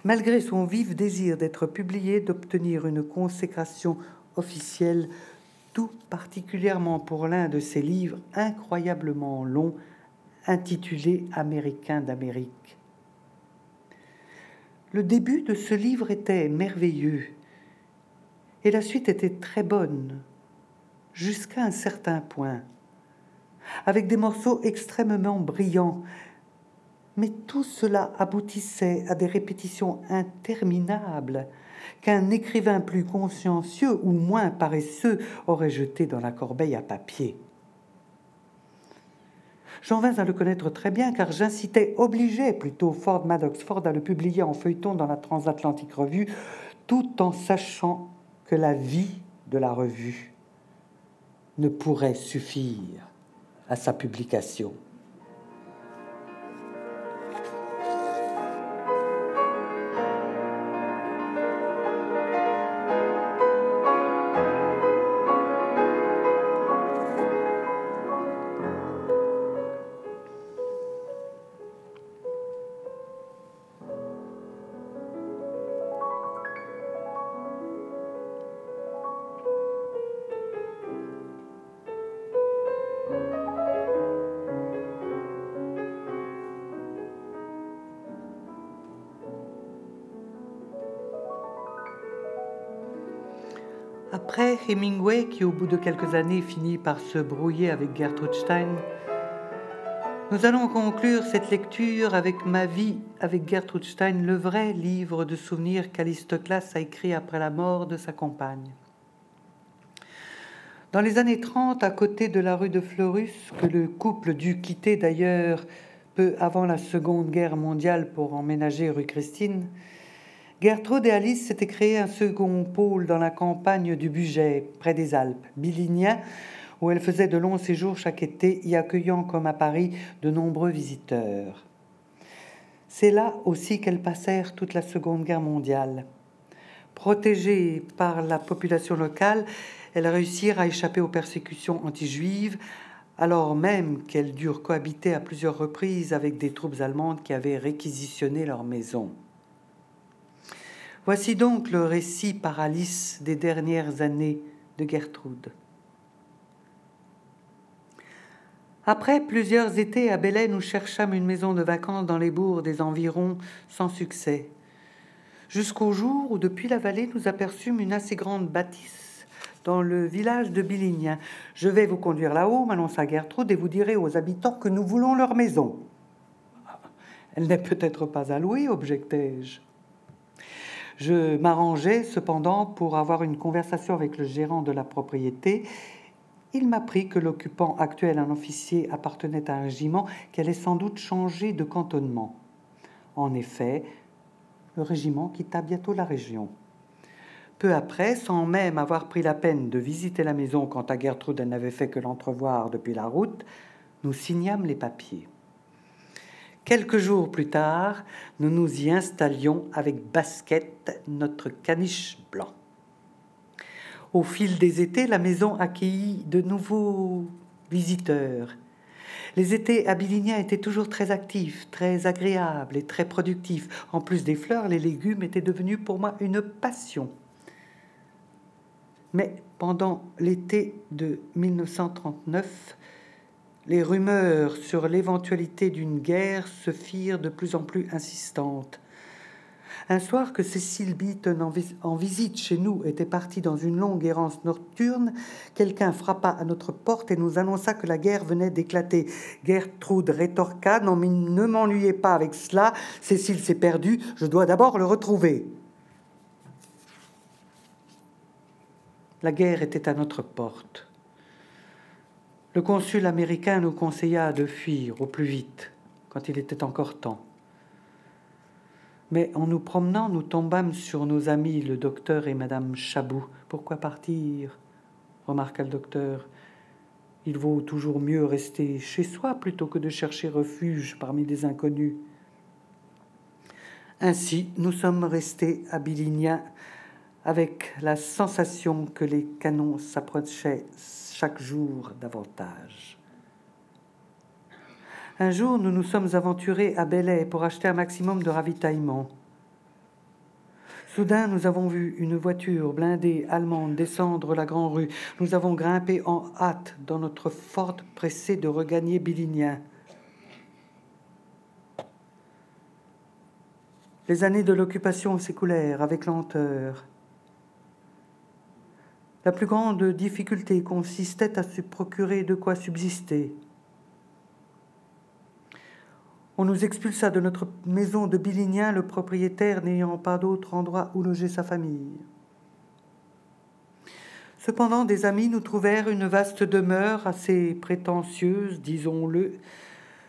Malgré son vif désir d'être publié, d'obtenir une consécration officielle, particulièrement pour l'un de ses livres incroyablement longs intitulé Américain d'Amérique. Le début de ce livre était merveilleux et la suite était très bonne jusqu'à un certain point, avec des morceaux extrêmement brillants. Mais tout cela aboutissait à des répétitions interminables qu'un écrivain plus consciencieux ou moins paresseux aurait jeté dans la corbeille à papier. J'en vins à le connaître très bien car j'incitais, obligeais plutôt Ford Maddox Ford à le publier en feuilleton dans la Transatlantique Revue, tout en sachant que la vie de la revue ne pourrait suffire à sa publication. Hemingway, qui au bout de quelques années finit par se brouiller avec Gertrude Stein, nous allons conclure cette lecture avec Ma vie avec Gertrude Stein, le vrai livre de souvenirs qu'Alistoclas a écrit après la mort de sa compagne. Dans les années 30, à côté de la rue de Fleurus, que le couple dut quitter d'ailleurs peu avant la Seconde Guerre mondiale pour emménager rue Christine, Gertrude et Alice s'étaient créé un second pôle dans la campagne du Bugey, près des Alpes, Bilignien, où elles faisaient de longs séjours chaque été, y accueillant comme à Paris de nombreux visiteurs. C'est là aussi qu'elles passèrent toute la Seconde Guerre mondiale. Protégées par la population locale, elles réussirent à échapper aux persécutions anti-juives, alors même qu'elles durent cohabiter à plusieurs reprises avec des troupes allemandes qui avaient réquisitionné leur maison. Voici donc le récit par Alice des dernières années de Gertrude. Après plusieurs étés à Belay, nous cherchâmes une maison de vacances dans les bourgs des environs sans succès. Jusqu'au jour où, depuis la vallée, nous aperçûmes une assez grande bâtisse dans le village de Billignan. Je vais vous conduire là-haut, m'annonça Gertrude, et vous direz aux habitants que nous voulons leur maison. Elle n'est peut-être pas à louer, objectai-je. Je m'arrangeais cependant pour avoir une conversation avec le gérant de la propriété. Il m'apprit que l'occupant actuel, un officier, appartenait à un régiment qui allait sans doute changer de cantonnement. En effet, le régiment quitta bientôt la région. Peu après, sans même avoir pris la peine de visiter la maison quand à Gertrude n'avait fait que l'entrevoir depuis la route, nous signâmes les papiers. Quelques jours plus tard, nous nous y installions avec basket, notre caniche blanc. Au fil des étés, la maison accueillit de nouveaux visiteurs. Les étés à Bilignan étaient toujours très actifs, très agréables et très productifs. En plus des fleurs, les légumes étaient devenus pour moi une passion. Mais pendant l'été de 1939, les rumeurs sur l'éventualité d'une guerre se firent de plus en plus insistantes. Un soir que Cécile Beaton, en, visite chez nous, était partie dans une longue errance nocturne, quelqu'un frappa à notre porte et nous annonça que la guerre venait d'éclater. Gertrude rétorqua Non, mais ne m'ennuyez pas avec cela, Cécile s'est perdue, je dois d'abord le retrouver. La guerre était à notre porte. Le consul américain nous conseilla de fuir au plus vite, quand il était encore temps. Mais en nous promenant, nous tombâmes sur nos amis, le docteur et madame Chabou. Pourquoi partir? remarqua le docteur. Il vaut toujours mieux rester chez soi plutôt que de chercher refuge parmi des inconnus. Ainsi, nous sommes restés à Bilignan avec la sensation que les canons s'approchaient chaque jour davantage. Un jour, nous nous sommes aventurés à Belley pour acheter un maximum de ravitaillement. Soudain, nous avons vu une voiture blindée allemande descendre la grande rue. Nous avons grimpé en hâte dans notre Ford pressé de regagner Bilignan. Les années de l'occupation s'écoulèrent avec lenteur. La plus grande difficulté consistait à se procurer de quoi subsister. On nous expulsa de notre maison de Bilignan, le propriétaire n'ayant pas d'autre endroit où loger sa famille. Cependant, des amis nous trouvèrent une vaste demeure assez prétentieuse, disons-le,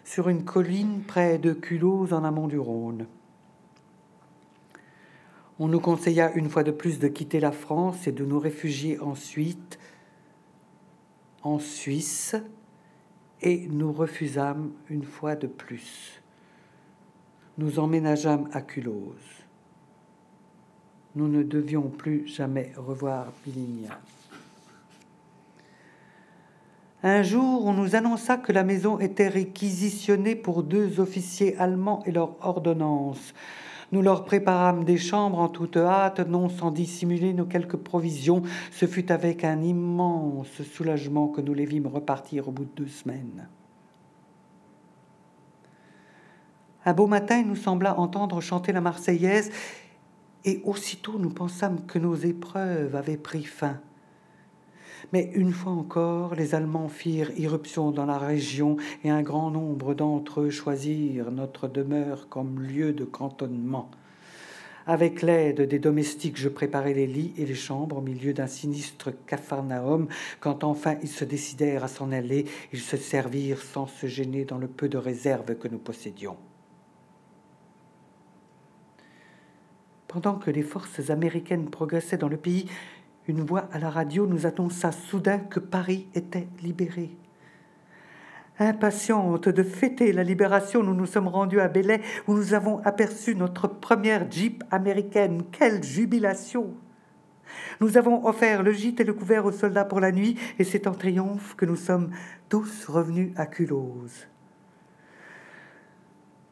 sur une colline près de Culot, en amont du Rhône. On nous conseilla une fois de plus de quitter la France et de nous réfugier ensuite en Suisse, et nous refusâmes une fois de plus. Nous emménageâmes à Culose. Nous ne devions plus jamais revoir Bilignan. Un jour, on nous annonça que la maison était réquisitionnée pour deux officiers allemands et leur ordonnance. Nous leur préparâmes des chambres en toute hâte, non sans dissimuler nos quelques provisions. Ce fut avec un immense soulagement que nous les vîmes repartir au bout de deux semaines. Un beau matin, il nous sembla entendre chanter la Marseillaise, et aussitôt nous pensâmes que nos épreuves avaient pris fin. Mais une fois encore, les Allemands firent irruption dans la région et un grand nombre d'entre eux choisirent notre demeure comme lieu de cantonnement. Avec l'aide des domestiques, je préparai les lits et les chambres au milieu d'un sinistre capharnaüm. Quand enfin ils se décidèrent à s'en aller, ils se servirent sans se gêner dans le peu de réserve que nous possédions. Pendant que les forces américaines progressaient dans le pays, une voix à la radio nous annonça soudain que Paris était libéré. Impatiente de fêter la libération, nous nous sommes rendus à Belley où nous avons aperçu notre première Jeep américaine. Quelle jubilation! Nous avons offert le gîte et le couvert aux soldats pour la nuit et c'est en triomphe que nous sommes tous revenus à Culose.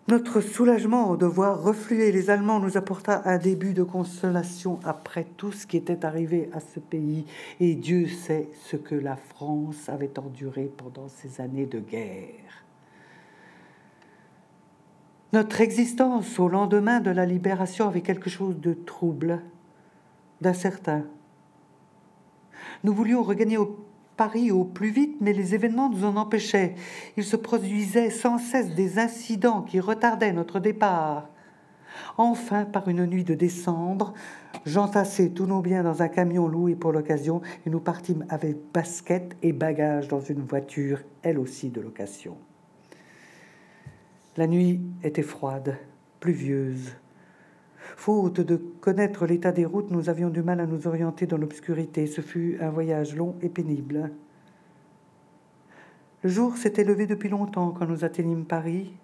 Notre soulagement de voir refluer les Allemands nous apporta un début de consolation après tout ce qui était arrivé à ce pays, et Dieu sait ce que la France avait enduré pendant ces années de guerre. Notre existence au lendemain de la libération avait quelque chose de trouble, d'incertain. Nous voulions regagner Paris au plus vite, mais les événements nous en empêchaient. Il se produisait sans cesse des incidents qui retardaient notre départ. Enfin, par une nuit de décembre, j'entassai tous nos biens dans un camion loué pour l'occasion et nous partîmes avec basket et bagages dans une voiture, elle aussi de location. La nuit était froide, pluvieuse. Faute de connaître l'état des routes, nous avions du mal à nous orienter dans l'obscurité. Ce fut un voyage long et pénible. Le jour s'était levé depuis longtemps quand nous atteignîmes Paris,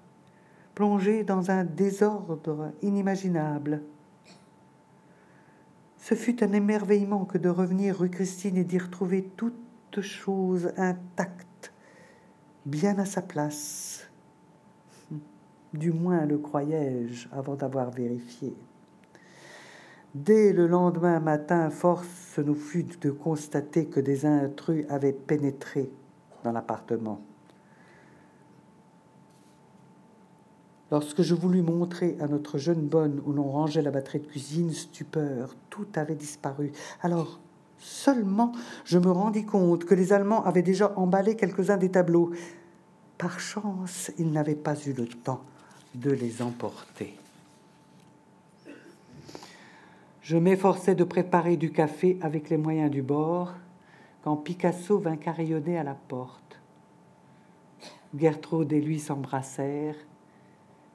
plongés dans un désordre inimaginable. Ce fut un émerveillement que de revenir rue Christine et d'y retrouver toute chose intacte, bien à sa place. Du moins le croyais-je avant d'avoir vérifié. Dès le lendemain matin, force nous fut de constater que des intrus avaient pénétré dans l'appartement. Lorsque je voulus montrer à notre jeune bonne où l'on rangeait la batterie de cuisine, stupeur, tout avait disparu. Alors seulement je me rendis compte que les Allemands avaient déjà emballé quelques-uns des tableaux. Par chance, ils n'avaient pas eu le temps de les emporter. Je m'efforçais de préparer du café avec les moyens du bord quand Picasso vint carillonner à la porte. Gertrude et lui s'embrassèrent,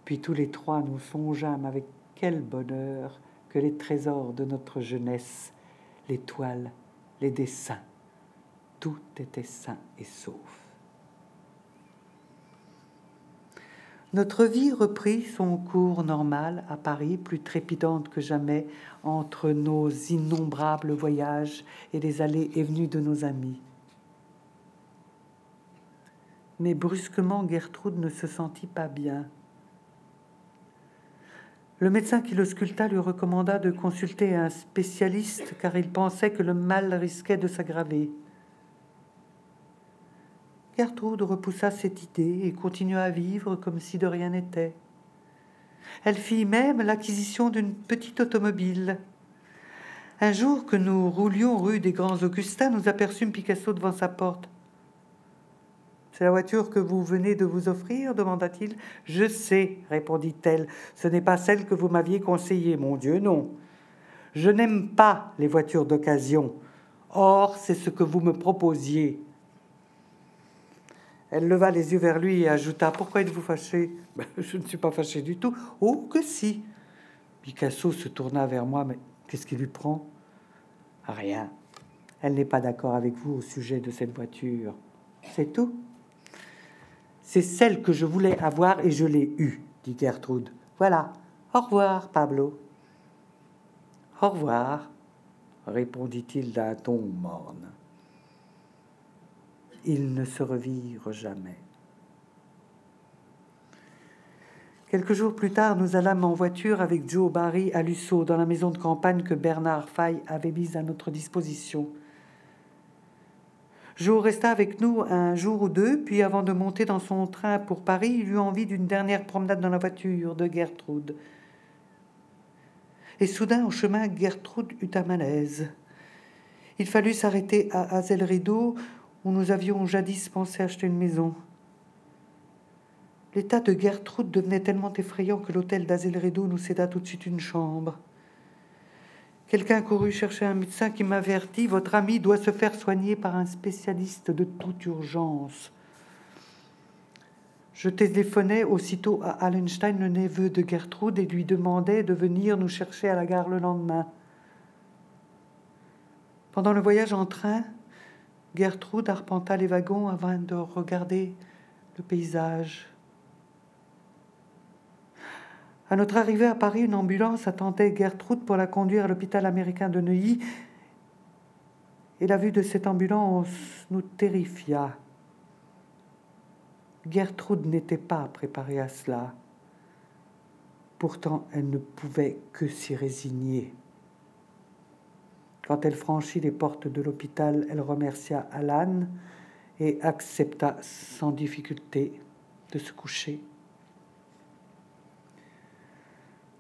puis tous les trois nous songeâmes avec quel bonheur que les trésors de notre jeunesse, les toiles, les dessins, tout était sain et sauf. Notre vie reprit son cours normal à Paris, plus trépidante que jamais entre nos innombrables voyages et les allées et venues de nos amis. Mais brusquement, Gertrude ne se sentit pas bien. Le médecin qui le sculpta lui recommanda de consulter un spécialiste car il pensait que le mal risquait de s'aggraver. Gertrude repoussa cette idée et continua à vivre comme si de rien n'était. Elle fit même l'acquisition d'une petite automobile. Un jour que nous roulions rue des Grands Augustins, nous aperçûmes Picasso devant sa porte. C'est la voiture que vous venez de vous offrir? demanda-t-il. Je sais, répondit-elle. Ce n'est pas celle que vous m'aviez conseillée, mon Dieu, non. Je n'aime pas les voitures d'occasion. Or, c'est ce que vous me proposiez. Elle leva les yeux vers lui et ajouta Pourquoi êtes-vous fâché? Ben, Je ne suis pas fâché du tout. Oh, que si Picasso se tourna vers moi Mais qu'est-ce qui lui prend? Rien. Elle n'est pas d'accord avec vous au sujet de cette voiture. C'est tout. C'est celle que je voulais avoir et je l'ai eue, dit Gertrude. Voilà. Au revoir, Pablo. Au revoir, répondit-il d'un ton morne ils ne se revirent jamais. Quelques jours plus tard, nous allâmes en voiture avec Joe Barry à Lusso, dans la maison de campagne que Bernard Fay avait mise à notre disposition. Joe resta avec nous un jour ou deux, puis avant de monter dans son train pour Paris, il eut envie d'une dernière promenade dans la voiture de Gertrude. Et soudain, au chemin, Gertrude eut un malaise. Il fallut s'arrêter à Azel Rideau, où nous avions jadis pensé acheter une maison. L'état de Gertrude devenait tellement effrayant que l'hôtel d'Azelredo nous céda tout de suite une chambre. Quelqu'un courut chercher un médecin qui m'avertit Votre ami doit se faire soigner par un spécialiste de toute urgence. Je téléphonai aussitôt à Allenstein, le neveu de Gertrude, et lui demandai de venir nous chercher à la gare le lendemain. Pendant le voyage en train, Gertrude arpenta les wagons avant de regarder le paysage. À notre arrivée à Paris, une ambulance attendait Gertrude pour la conduire à l'hôpital américain de Neuilly. Et la vue de cette ambulance nous terrifia. Gertrude n'était pas préparée à cela. Pourtant, elle ne pouvait que s'y résigner. Quand elle franchit les portes de l'hôpital, elle remercia Alan et accepta sans difficulté de se coucher.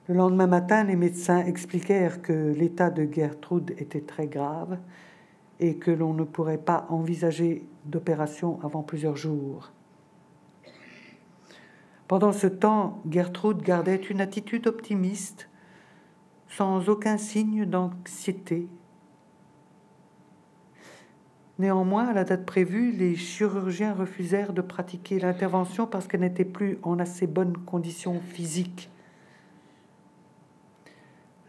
Le lendemain matin, les médecins expliquèrent que l'état de Gertrude était très grave et que l'on ne pourrait pas envisager d'opération avant plusieurs jours. Pendant ce temps, Gertrude gardait une attitude optimiste, sans aucun signe d'anxiété. Néanmoins, à la date prévue, les chirurgiens refusèrent de pratiquer l'intervention parce qu'elle n'était plus en assez bonne condition physique.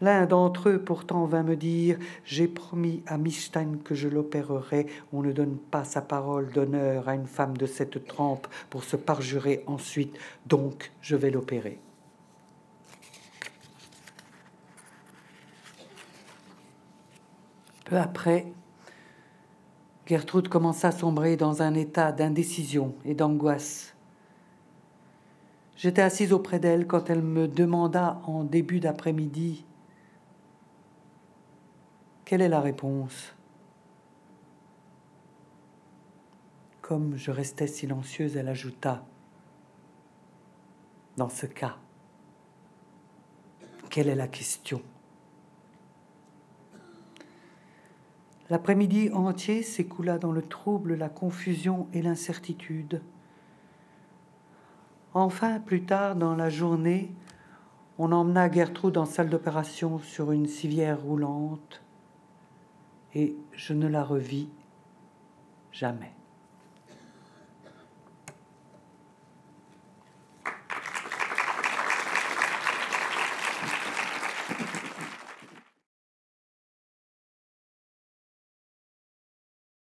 L'un d'entre eux pourtant vint me dire J'ai promis à Mistein que je l'opérerai. On ne donne pas sa parole d'honneur à une femme de cette trempe pour se parjurer ensuite, donc je vais l'opérer. Peu après, Gertrude commença à sombrer dans un état d'indécision et d'angoisse. J'étais assise auprès d'elle quand elle me demanda en début d'après-midi quelle est la réponse? Comme je restais silencieuse, elle ajouta Dans ce cas, quelle est la question? L'après-midi entier s'écoula dans le trouble, la confusion et l'incertitude. Enfin, plus tard dans la journée, on emmena Gertrude en salle d'opération sur une civière roulante et je ne la revis jamais.